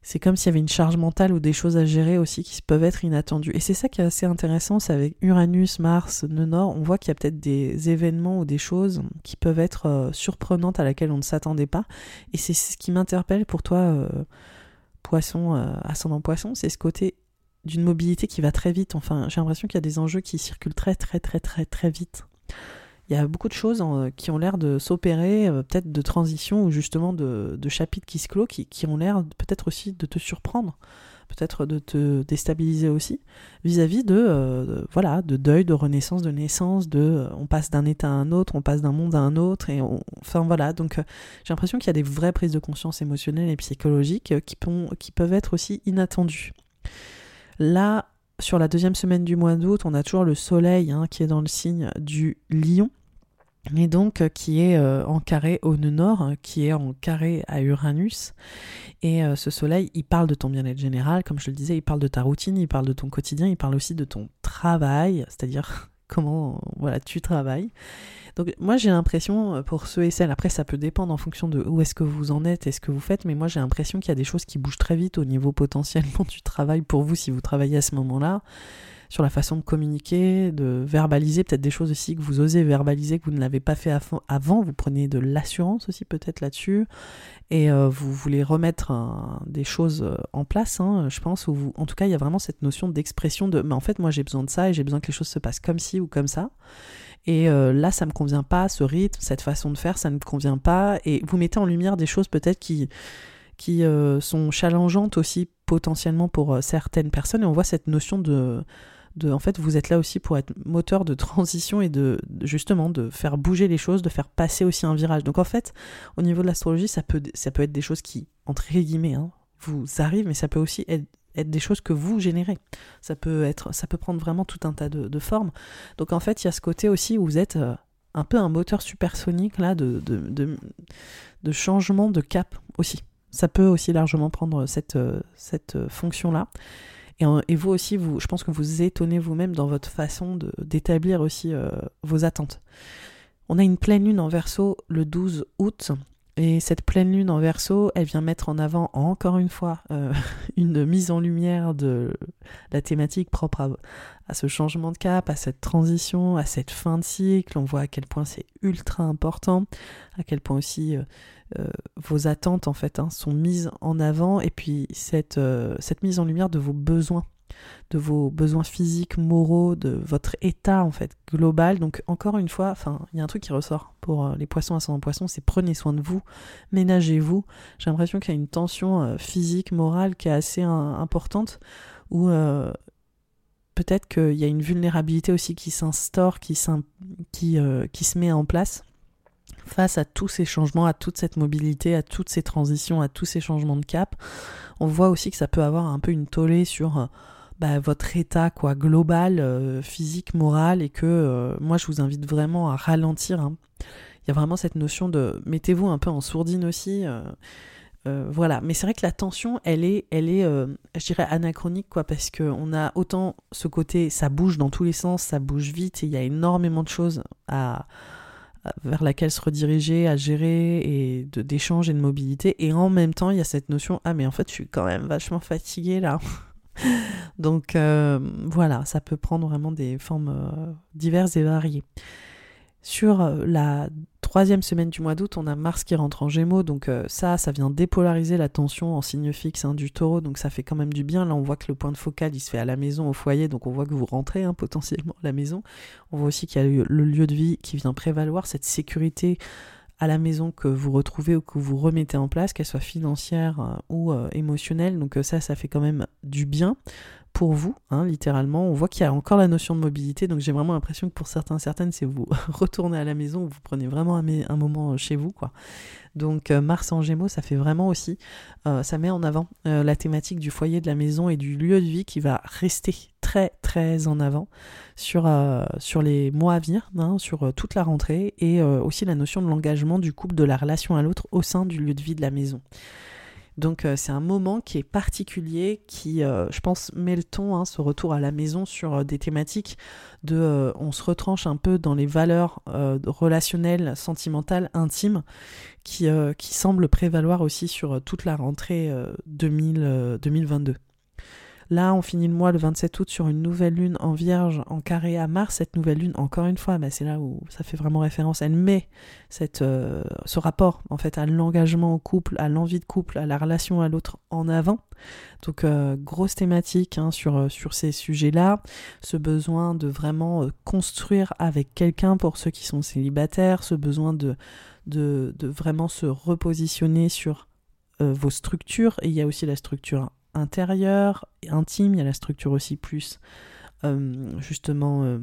c'est comme s'il y avait une charge mentale ou des choses à gérer aussi qui peuvent être inattendues. Et c'est ça qui est assez intéressant, c'est avec Uranus, Mars, Nœud on voit qu'il y a peut-être des événements ou des choses qui peuvent être euh, surprenantes à laquelle on ne s'attendait pas. Et c'est ce qui m'interpelle pour toi, euh, poisson, euh, ascendant poisson, c'est ce côté d'une mobilité qui va très vite. Enfin, j'ai l'impression qu'il y a des enjeux qui circulent très très très très très vite il y a beaucoup de choses euh, qui ont l'air de s'opérer, euh, peut-être de transition ou justement de, chapitres qui se clôt, qui, ont l'air peut-être aussi de te surprendre, peut-être de te déstabiliser aussi, vis-à-vis de, euh, voilà, de deuil, de renaissance, de naissance, de on passe d'un état à un autre, on passe d'un monde à un autre, et enfin voilà, donc j'ai l'impression qu'il y a des vraies prises de conscience émotionnelles et psychologiques qui, qui peuvent être aussi inattendues. Là, sur la deuxième semaine du mois d'août, on a toujours le soleil hein, qui est dans le signe du lion. Et donc euh, qui est euh, en carré au nœud nord, hein, qui est en carré à Uranus. Et euh, ce soleil, il parle de ton bien-être général, comme je le disais, il parle de ta routine, il parle de ton quotidien, il parle aussi de ton travail, c'est-à-dire comment voilà tu travailles. Donc moi j'ai l'impression, euh, pour ceux et celles, après ça peut dépendre en fonction de où est-ce que vous en êtes et ce que vous faites, mais moi j'ai l'impression qu'il y a des choses qui bougent très vite au niveau potentiellement du travail pour vous si vous travaillez à ce moment-là, sur la façon de communiquer, de verbaliser, peut-être des choses aussi que vous osez verbaliser, que vous ne l'avez pas fait avant, vous prenez de l'assurance aussi peut-être là-dessus, et euh, vous voulez remettre des choses euh, en place, hein, je pense, vous, en tout cas il y a vraiment cette notion d'expression de, mais en fait moi j'ai besoin de ça et j'ai besoin que les choses se passent comme ci ou comme ça. Et euh, là, ça me convient pas, ce rythme, cette façon de faire, ça ne me convient pas. Et vous mettez en lumière des choses peut-être qui, euh, sont challengeantes aussi potentiellement pour euh, certaines personnes. Et on voit cette notion de, de, en fait, vous êtes là aussi pour être moteur de transition et de, justement de faire bouger les choses, de faire passer aussi un virage. Donc en fait, au niveau de l'astrologie, ça peut, ça peut être des choses qui, entre guillemets, hein, vous arrivent, mais ça peut aussi être être des choses que vous générez. Ça peut être, ça peut prendre vraiment tout un tas de, formes. Donc en fait, il y a ce côté aussi où vous êtes euh, un peu un moteur supersonique là de, de, de, changement de cap aussi. Ça peut aussi largement prendre cette, euh, cette fonction-là. Et, et, vous aussi, vous, je pense que vous étonnez vous-même dans votre façon d'établir aussi euh, vos attentes. On a une pleine lune en verso le 12 août et cette pleine lune en verso, elle vient mettre en avant encore une fois euh, une mise en lumière de la thématique propre à, ce changement de cap, à cette transition, à cette fin de cycle. On voit à quel point c'est ultra important, à quel point aussi euh, euh, vos attentes en fait hein, sont mises en avant, et puis cette, cette mise en lumière de vos besoins de vos besoins physiques, moraux, de votre état en fait global. Donc encore une fois, enfin, il y a un truc qui ressort pour euh, les poissons ascendant poissons, c'est prenez soin de vous, ménagez-vous. J'ai l'impression qu'il y a une tension euh, physique, morale qui est assez importante où euh, peut-être qu'il y a une vulnérabilité aussi qui s'instaure, qui, qui, qui se met en place face à tous ces changements, à toute cette mobilité, à toutes ces transitions, à tous ces changements de cap. On voit aussi que ça peut avoir un peu une tollée sur bah, votre état quoi global, euh, physique, moral, et que euh, moi je vous invite vraiment à ralentir. Hein. Il y a vraiment cette notion de mettez-vous un peu en sourdine aussi. Euh, voilà, mais c'est vrai que la tension, elle est, elle est, je dirais anachronique quoi, parce que on a autant ce côté, ça bouge dans tous les sens, ça bouge vite, et il y a énormément de choses à, vers laquelle se rediriger, à gérer et d'échange et de mobilité. Et en même temps, il y a cette notion ah mais en fait je suis quand même vachement fatiguée là. Donc euh, voilà, ça peut prendre vraiment des formes euh, diverses et variées. Sur euh, la troisième semaine du mois d'août, on a Mars qui rentre en Gémeaux, donc ça, ça vient dépolariser la tension en signe fixe hein, du Taureau, donc ça fait quand même du bien. Là, on voit que le point de focal, il se fait à la maison, au foyer, donc on voit que vous rentrez hein, potentiellement à la maison. On voit aussi qu'il y a le lieu de vie qui vient prévaloir, cette sécurité à la maison que vous retrouvez ou que vous remettez en place, qu'elle soit financière euh, ou euh, émotionnelle. Donc euh, ça, ça fait quand même du bien pour vous, hein, littéralement. On voit qu'il y a encore la notion de mobilité, donc j'ai vraiment l'impression que pour certains, certaines, c'est vous retournez à la maison, vous prenez vraiment un, moment chez vous, quoi. Donc Mars en Gémeaux, ça fait vraiment aussi, ça met en avant la thématique du foyer de la maison et du lieu de vie qui va rester très très en avant sur, euh, sur les mois à venir, hein, sur euh, toute la rentrée, et euh, aussi la notion de l'engagement du couple, de la relation à l'autre au sein du lieu de vie de la maison. Donc c'est un moment qui est particulier, qui, je pense, met le ton, hein, ce retour à la maison sur des thématiques de, on se retranche un peu dans les valeurs relationnelles, sentimentales, intimes, qui, qui semblent prévaloir aussi sur toute la rentrée 2000, 2022. Là, on finit le mois le 27 août sur une nouvelle lune en vierge en carré à Mars. Cette nouvelle lune, encore une fois, bah, c'est là où ça fait vraiment référence. Elle met cette, euh, ce rapport en fait à l'engagement au couple, à l'envie de couple, à la relation à l'autre en avant. Donc euh, grosse thématique hein, sur, euh, sur ces sujets-là. Ce besoin de vraiment construire avec quelqu'un pour ceux qui sont célibataires, ce besoin de, de, de vraiment se repositionner sur vos structures. Et il y a aussi la structure intérieure, intime, il y a la structure aussi plus euh, justement euh,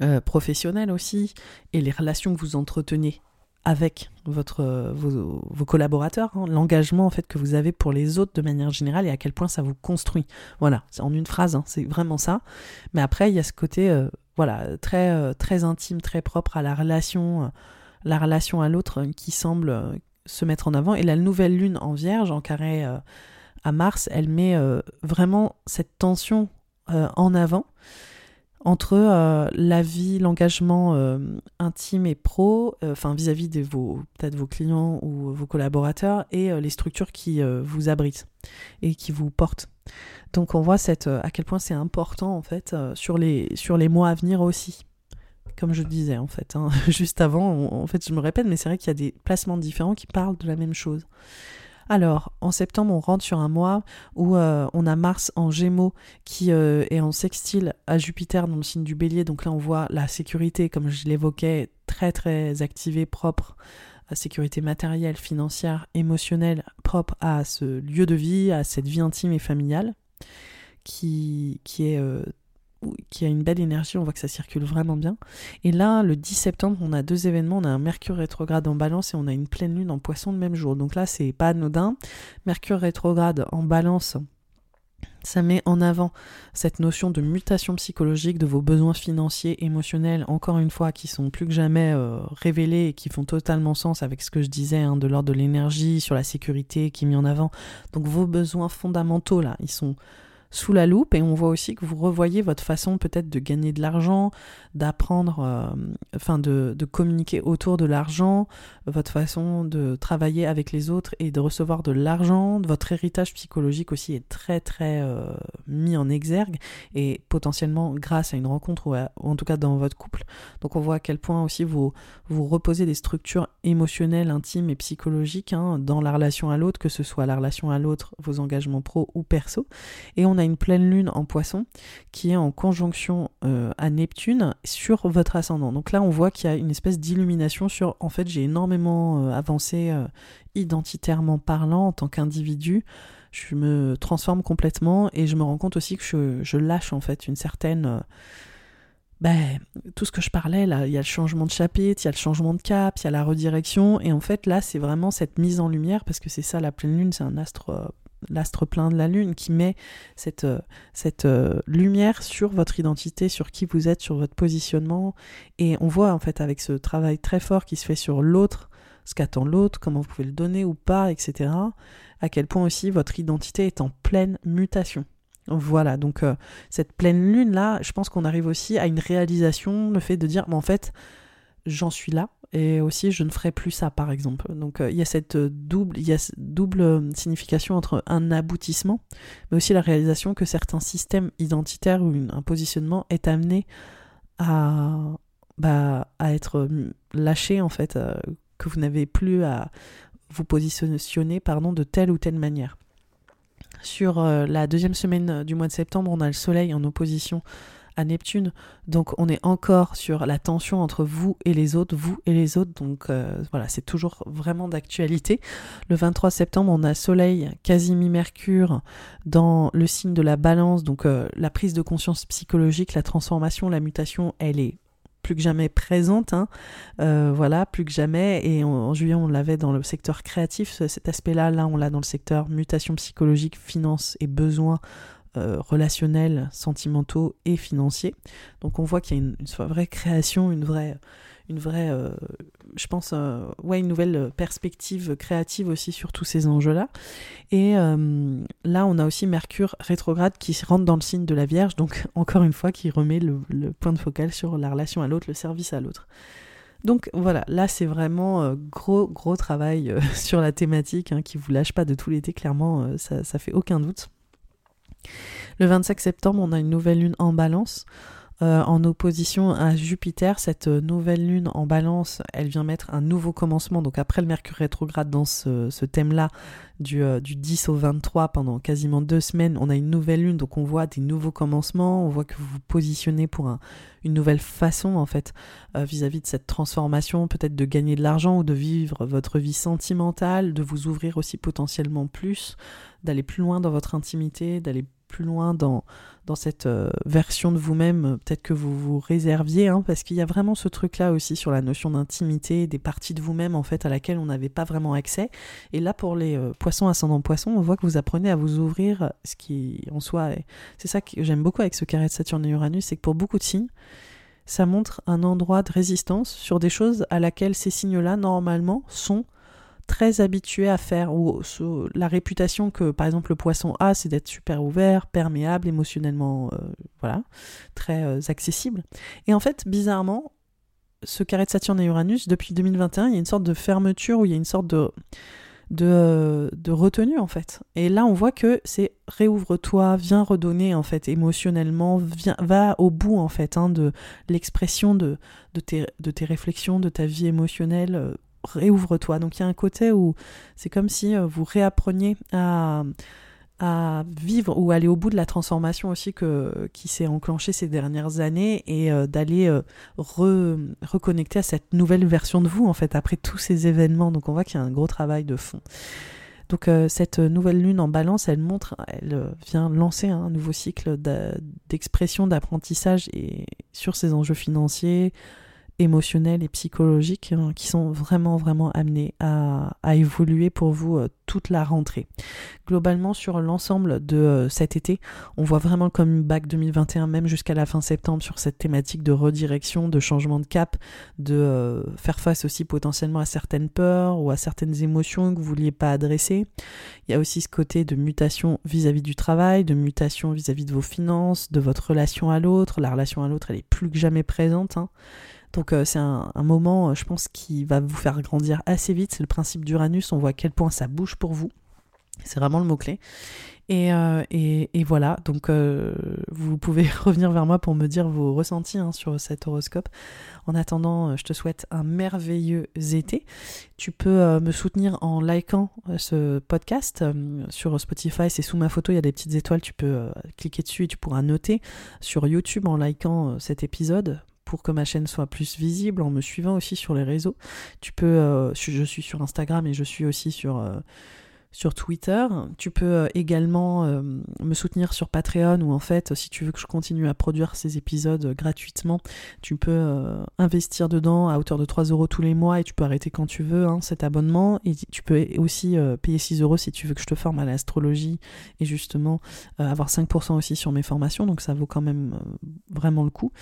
euh, professionnelle aussi, et les relations que vous entretenez avec votre, vos, collaborateurs, hein, l'engagement en fait que vous avez pour les autres de manière générale et à quel point ça vous construit. Voilà, c'est en une phrase, hein, c'est vraiment ça. Mais après, il y a ce côté voilà très très intime, très propre à la relation, la relation à l'autre qui semble se mettre en avant. Et la nouvelle lune en Vierge, en carré à Mars, elle met euh, vraiment cette tension euh, en avant entre euh, la vie, l'engagement intime et pro, enfin vis-à-vis de vos peut-être vos clients ou vos collaborateurs et les structures qui vous abritent et qui vous portent. Donc on voit cette, à quel point c'est important en fait sur les sur les mois à venir aussi comme je disais en fait, hein, juste avant, en fait je me répète, mais c'est vrai qu'il y a des placements différents qui parlent de la même chose. Alors, en septembre, on rentre sur un mois où euh, on a Mars en Gémeaux qui euh, est en sextile à Jupiter dans le signe du Bélier. Donc là, on voit la sécurité, comme je l'évoquais, très très activée, propre sécurité matérielle, financière, émotionnelle, propre à ce lieu de vie, à cette vie intime et familiale, qui, qui est euh, qui a une belle énergie, on voit que ça circule vraiment bien. Et là, le 10 septembre, on a deux événements, on a un Mercure rétrograde en balance et on a une pleine lune en poisson le même jour. Donc là, c'est pas anodin. Mercure rétrograde en balance, ça met en avant cette notion de mutation psychologique de vos besoins financiers, émotionnels, encore une fois, qui sont plus que jamais euh, révélés et qui font totalement sens avec ce que je disais hein, de l'ordre de l'énergie, sur la sécurité qui est mis en avant. Donc vos besoins fondamentaux, là, ils sont sous la loupe et on voit aussi que vous revoyez votre façon peut-être de gagner de l'argent, d'apprendre, euh, enfin de, de, communiquer autour de l'argent, votre façon de travailler avec les autres et de recevoir de l'argent, votre héritage psychologique aussi est très très euh, mis en exergue et potentiellement grâce à une rencontre ou, en tout cas dans votre couple. Donc on voit à quel point aussi vous, vous reposez des structures émotionnelles, intimes et psychologiques hein, dans la relation à l'autre, que ce soit la relation à l'autre, vos engagements pro ou perso. Et on a une pleine lune en poisson qui est en conjonction euh, à Neptune sur votre ascendant. Donc là, on voit qu'il y a une espèce d'illumination sur, en fait, j'ai énormément euh, avancé euh, identitairement parlant en tant qu'individu. Je me transforme complètement et je me rends compte aussi que je, je lâche en fait une certaine ben, tout ce que je parlais, là, il y a le changement de chapitre, il y a le changement de cap, il y a la redirection, et en fait, là, c'est vraiment cette mise en lumière, parce que c'est ça, la pleine lune, c'est un astre l'astre plein de la lune qui met cette, euh, euh, lumière sur votre identité, sur qui vous êtes, sur votre positionnement. Et on voit en fait avec ce travail très fort qui se fait sur l'autre, ce qu'attend l'autre, comment vous pouvez le donner ou pas, etc. À quel point aussi votre identité est en pleine mutation. Voilà, donc euh, cette pleine lune là, je pense qu'on arrive aussi à une réalisation, le fait de dire, en fait, j'en suis là, et aussi je ne ferai plus ça par exemple. Donc euh, il y a cette double, il y a double euh, signification entre un aboutissement, mais aussi la réalisation que certains systèmes identitaires ou un positionnement est amené à, bah, à être euh, lâché en fait, que vous n'avez plus à vous positionner pardon, de telle ou telle manière. Sur la deuxième semaine du mois de septembre, on a le Soleil en opposition à Neptune. Donc on est encore sur la tension entre vous et les autres, vous et les autres. Donc euh, voilà, c'est toujours vraiment d'actualité. Le 23 septembre, on a Soleil, Casimir-Mercure dans le signe de la balance. Donc euh, la prise de conscience psychologique, la transformation, la mutation, elle est plus que jamais présente, hein. euh, voilà, plus que jamais. Et en, juillet, on l'avait dans le secteur créatif, cet aspect-là. Là, on l'a dans le secteur mutation psychologique, finance et besoins euh, relationnels, sentimentaux et financiers. Donc on voit qu'il y a une, vraie création, une vraie, une vraie euh, je pense, euh, ouais, une nouvelle perspective créative aussi sur tous ces enjeux-là. Et là, on a aussi Mercure rétrograde qui rentre dans le signe de la Vierge, donc encore une fois, qui remet le, point de focal sur la relation à l'autre, le service à l'autre. Donc voilà, là c'est vraiment gros gros travail sur la thématique hein, qui vous lâche pas de tout l'été, clairement ça, ça fait aucun doute. Le 25 septembre, on a une nouvelle lune en balance. Euh, en opposition à Jupiter, cette nouvelle lune en balance, elle vient mettre un nouveau commencement. Donc après le Mercure rétrograde dans ce, thème-là, du, euh, du, 10 au 23, pendant quasiment deux semaines, on a une nouvelle lune, donc on voit des nouveaux commencements, on voit que vous vous positionnez pour un, une nouvelle façon en fait euh, vis-à-vis -vis de cette transformation, peut-être de gagner de l'argent ou de vivre votre vie sentimentale, de vous ouvrir aussi potentiellement plus, d'aller plus loin dans votre intimité, d'aller plus loin dans, cette euh, version de vous-même, euh, peut-être que vous vous réserviez, hein, parce qu'il y a vraiment ce truc-là aussi sur la notion d'intimité, des parties de vous-même en fait à laquelle on n'avait pas vraiment accès. Et là, pour les euh, poissons ascendant poissons, on voit que vous apprenez à vous ouvrir, ce qui en soi, c'est ça que j'aime beaucoup avec ce carré de Saturne et Uranus, c'est que pour beaucoup de signes, ça montre un endroit de résistance sur des choses à laquelle ces signes-là, normalement, sont très habitué à faire, ou la réputation que par exemple le poisson a, c'est d'être super ouvert, perméable, émotionnellement, euh, voilà, très euh, accessible. Et en fait, bizarrement, ce carré de Saturne et Uranus, depuis 2021, il y a une sorte de fermeture, où il y a une sorte de, de, de retenue en fait. Et là, on voit que c'est réouvre-toi, viens redonner en fait émotionnellement, viens, va au bout en fait hein, de l'expression de, de, tes, de tes réflexions, de ta vie émotionnelle, euh, réouvre-toi. Donc il y a un côté où c'est comme si euh, vous réappreniez à, vivre ou aller au bout de la transformation aussi que, qui s'est enclenchée ces dernières années et euh, d'aller euh, reconnecter à cette nouvelle version de vous en fait après tous ces événements. Donc on voit qu'il y a un gros travail de fond. Donc cette nouvelle lune en balance, elle montre, elle vient lancer un nouveau cycle d'expression, d'apprentissage et sur ces enjeux financiers, émotionnels et psychologiques hein, qui sont vraiment vraiment amenés à, évoluer pour vous toute la rentrée. Globalement, sur l'ensemble de cet été, on voit vraiment comme bac 2021, même jusqu'à la fin septembre, sur cette thématique de redirection, de changement de cap, de faire face aussi potentiellement à certaines peurs ou à certaines émotions que vous vouliez pas adresser. Il y a aussi ce côté de mutation vis-à-vis du travail, de mutation vis-à-vis de vos finances, de votre relation à l'autre. La relation à l'autre, elle est plus que jamais présente. Hein. Donc euh, c'est un, moment, euh, je pense, qui va vous faire grandir assez vite. C'est le principe d'Uranus. On voit à quel point ça bouge pour vous. C'est vraiment le mot-clé. Et, euh, voilà, donc vous pouvez revenir vers moi pour me dire vos ressentis hein, sur cet horoscope. En attendant, je te souhaite un merveilleux été. Tu peux me soutenir en likant ce podcast sur Spotify, c'est sous ma photo, il y a des petites étoiles, tu peux cliquer dessus et tu pourras noter. Sur YouTube en likant cet épisode, pour que ma chaîne soit plus visible, en me suivant aussi sur les réseaux. Tu peux, euh, je suis sur Instagram et je suis aussi sur euh, sur Twitter. Tu peux euh, également euh, me soutenir sur Patreon où en fait si tu veux que je continue à produire ces épisodes gratuitement, tu peux euh, investir dedans à hauteur de 3 euros tous les mois et tu peux arrêter quand tu veux hein, cet abonnement et tu peux aussi payer 6 euros si tu veux que je te forme à l'astrologie et justement avoir 5% aussi sur mes formations donc ça vaut quand même vraiment le coup.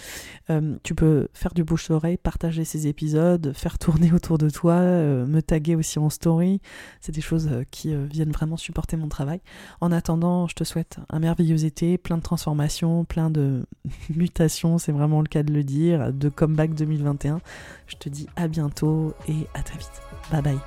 tu peux faire du bouche-oreille, partager ces épisodes, faire tourner autour de toi, me taguer aussi en story, c'est des choses qui viennent vraiment supporter mon travail. En attendant, je te souhaite un merveilleux été, plein de transformations, plein de mutations, c'est vraiment le cas de le dire, de comeback 2021. Je te dis à bientôt et à très vite. Bye bye.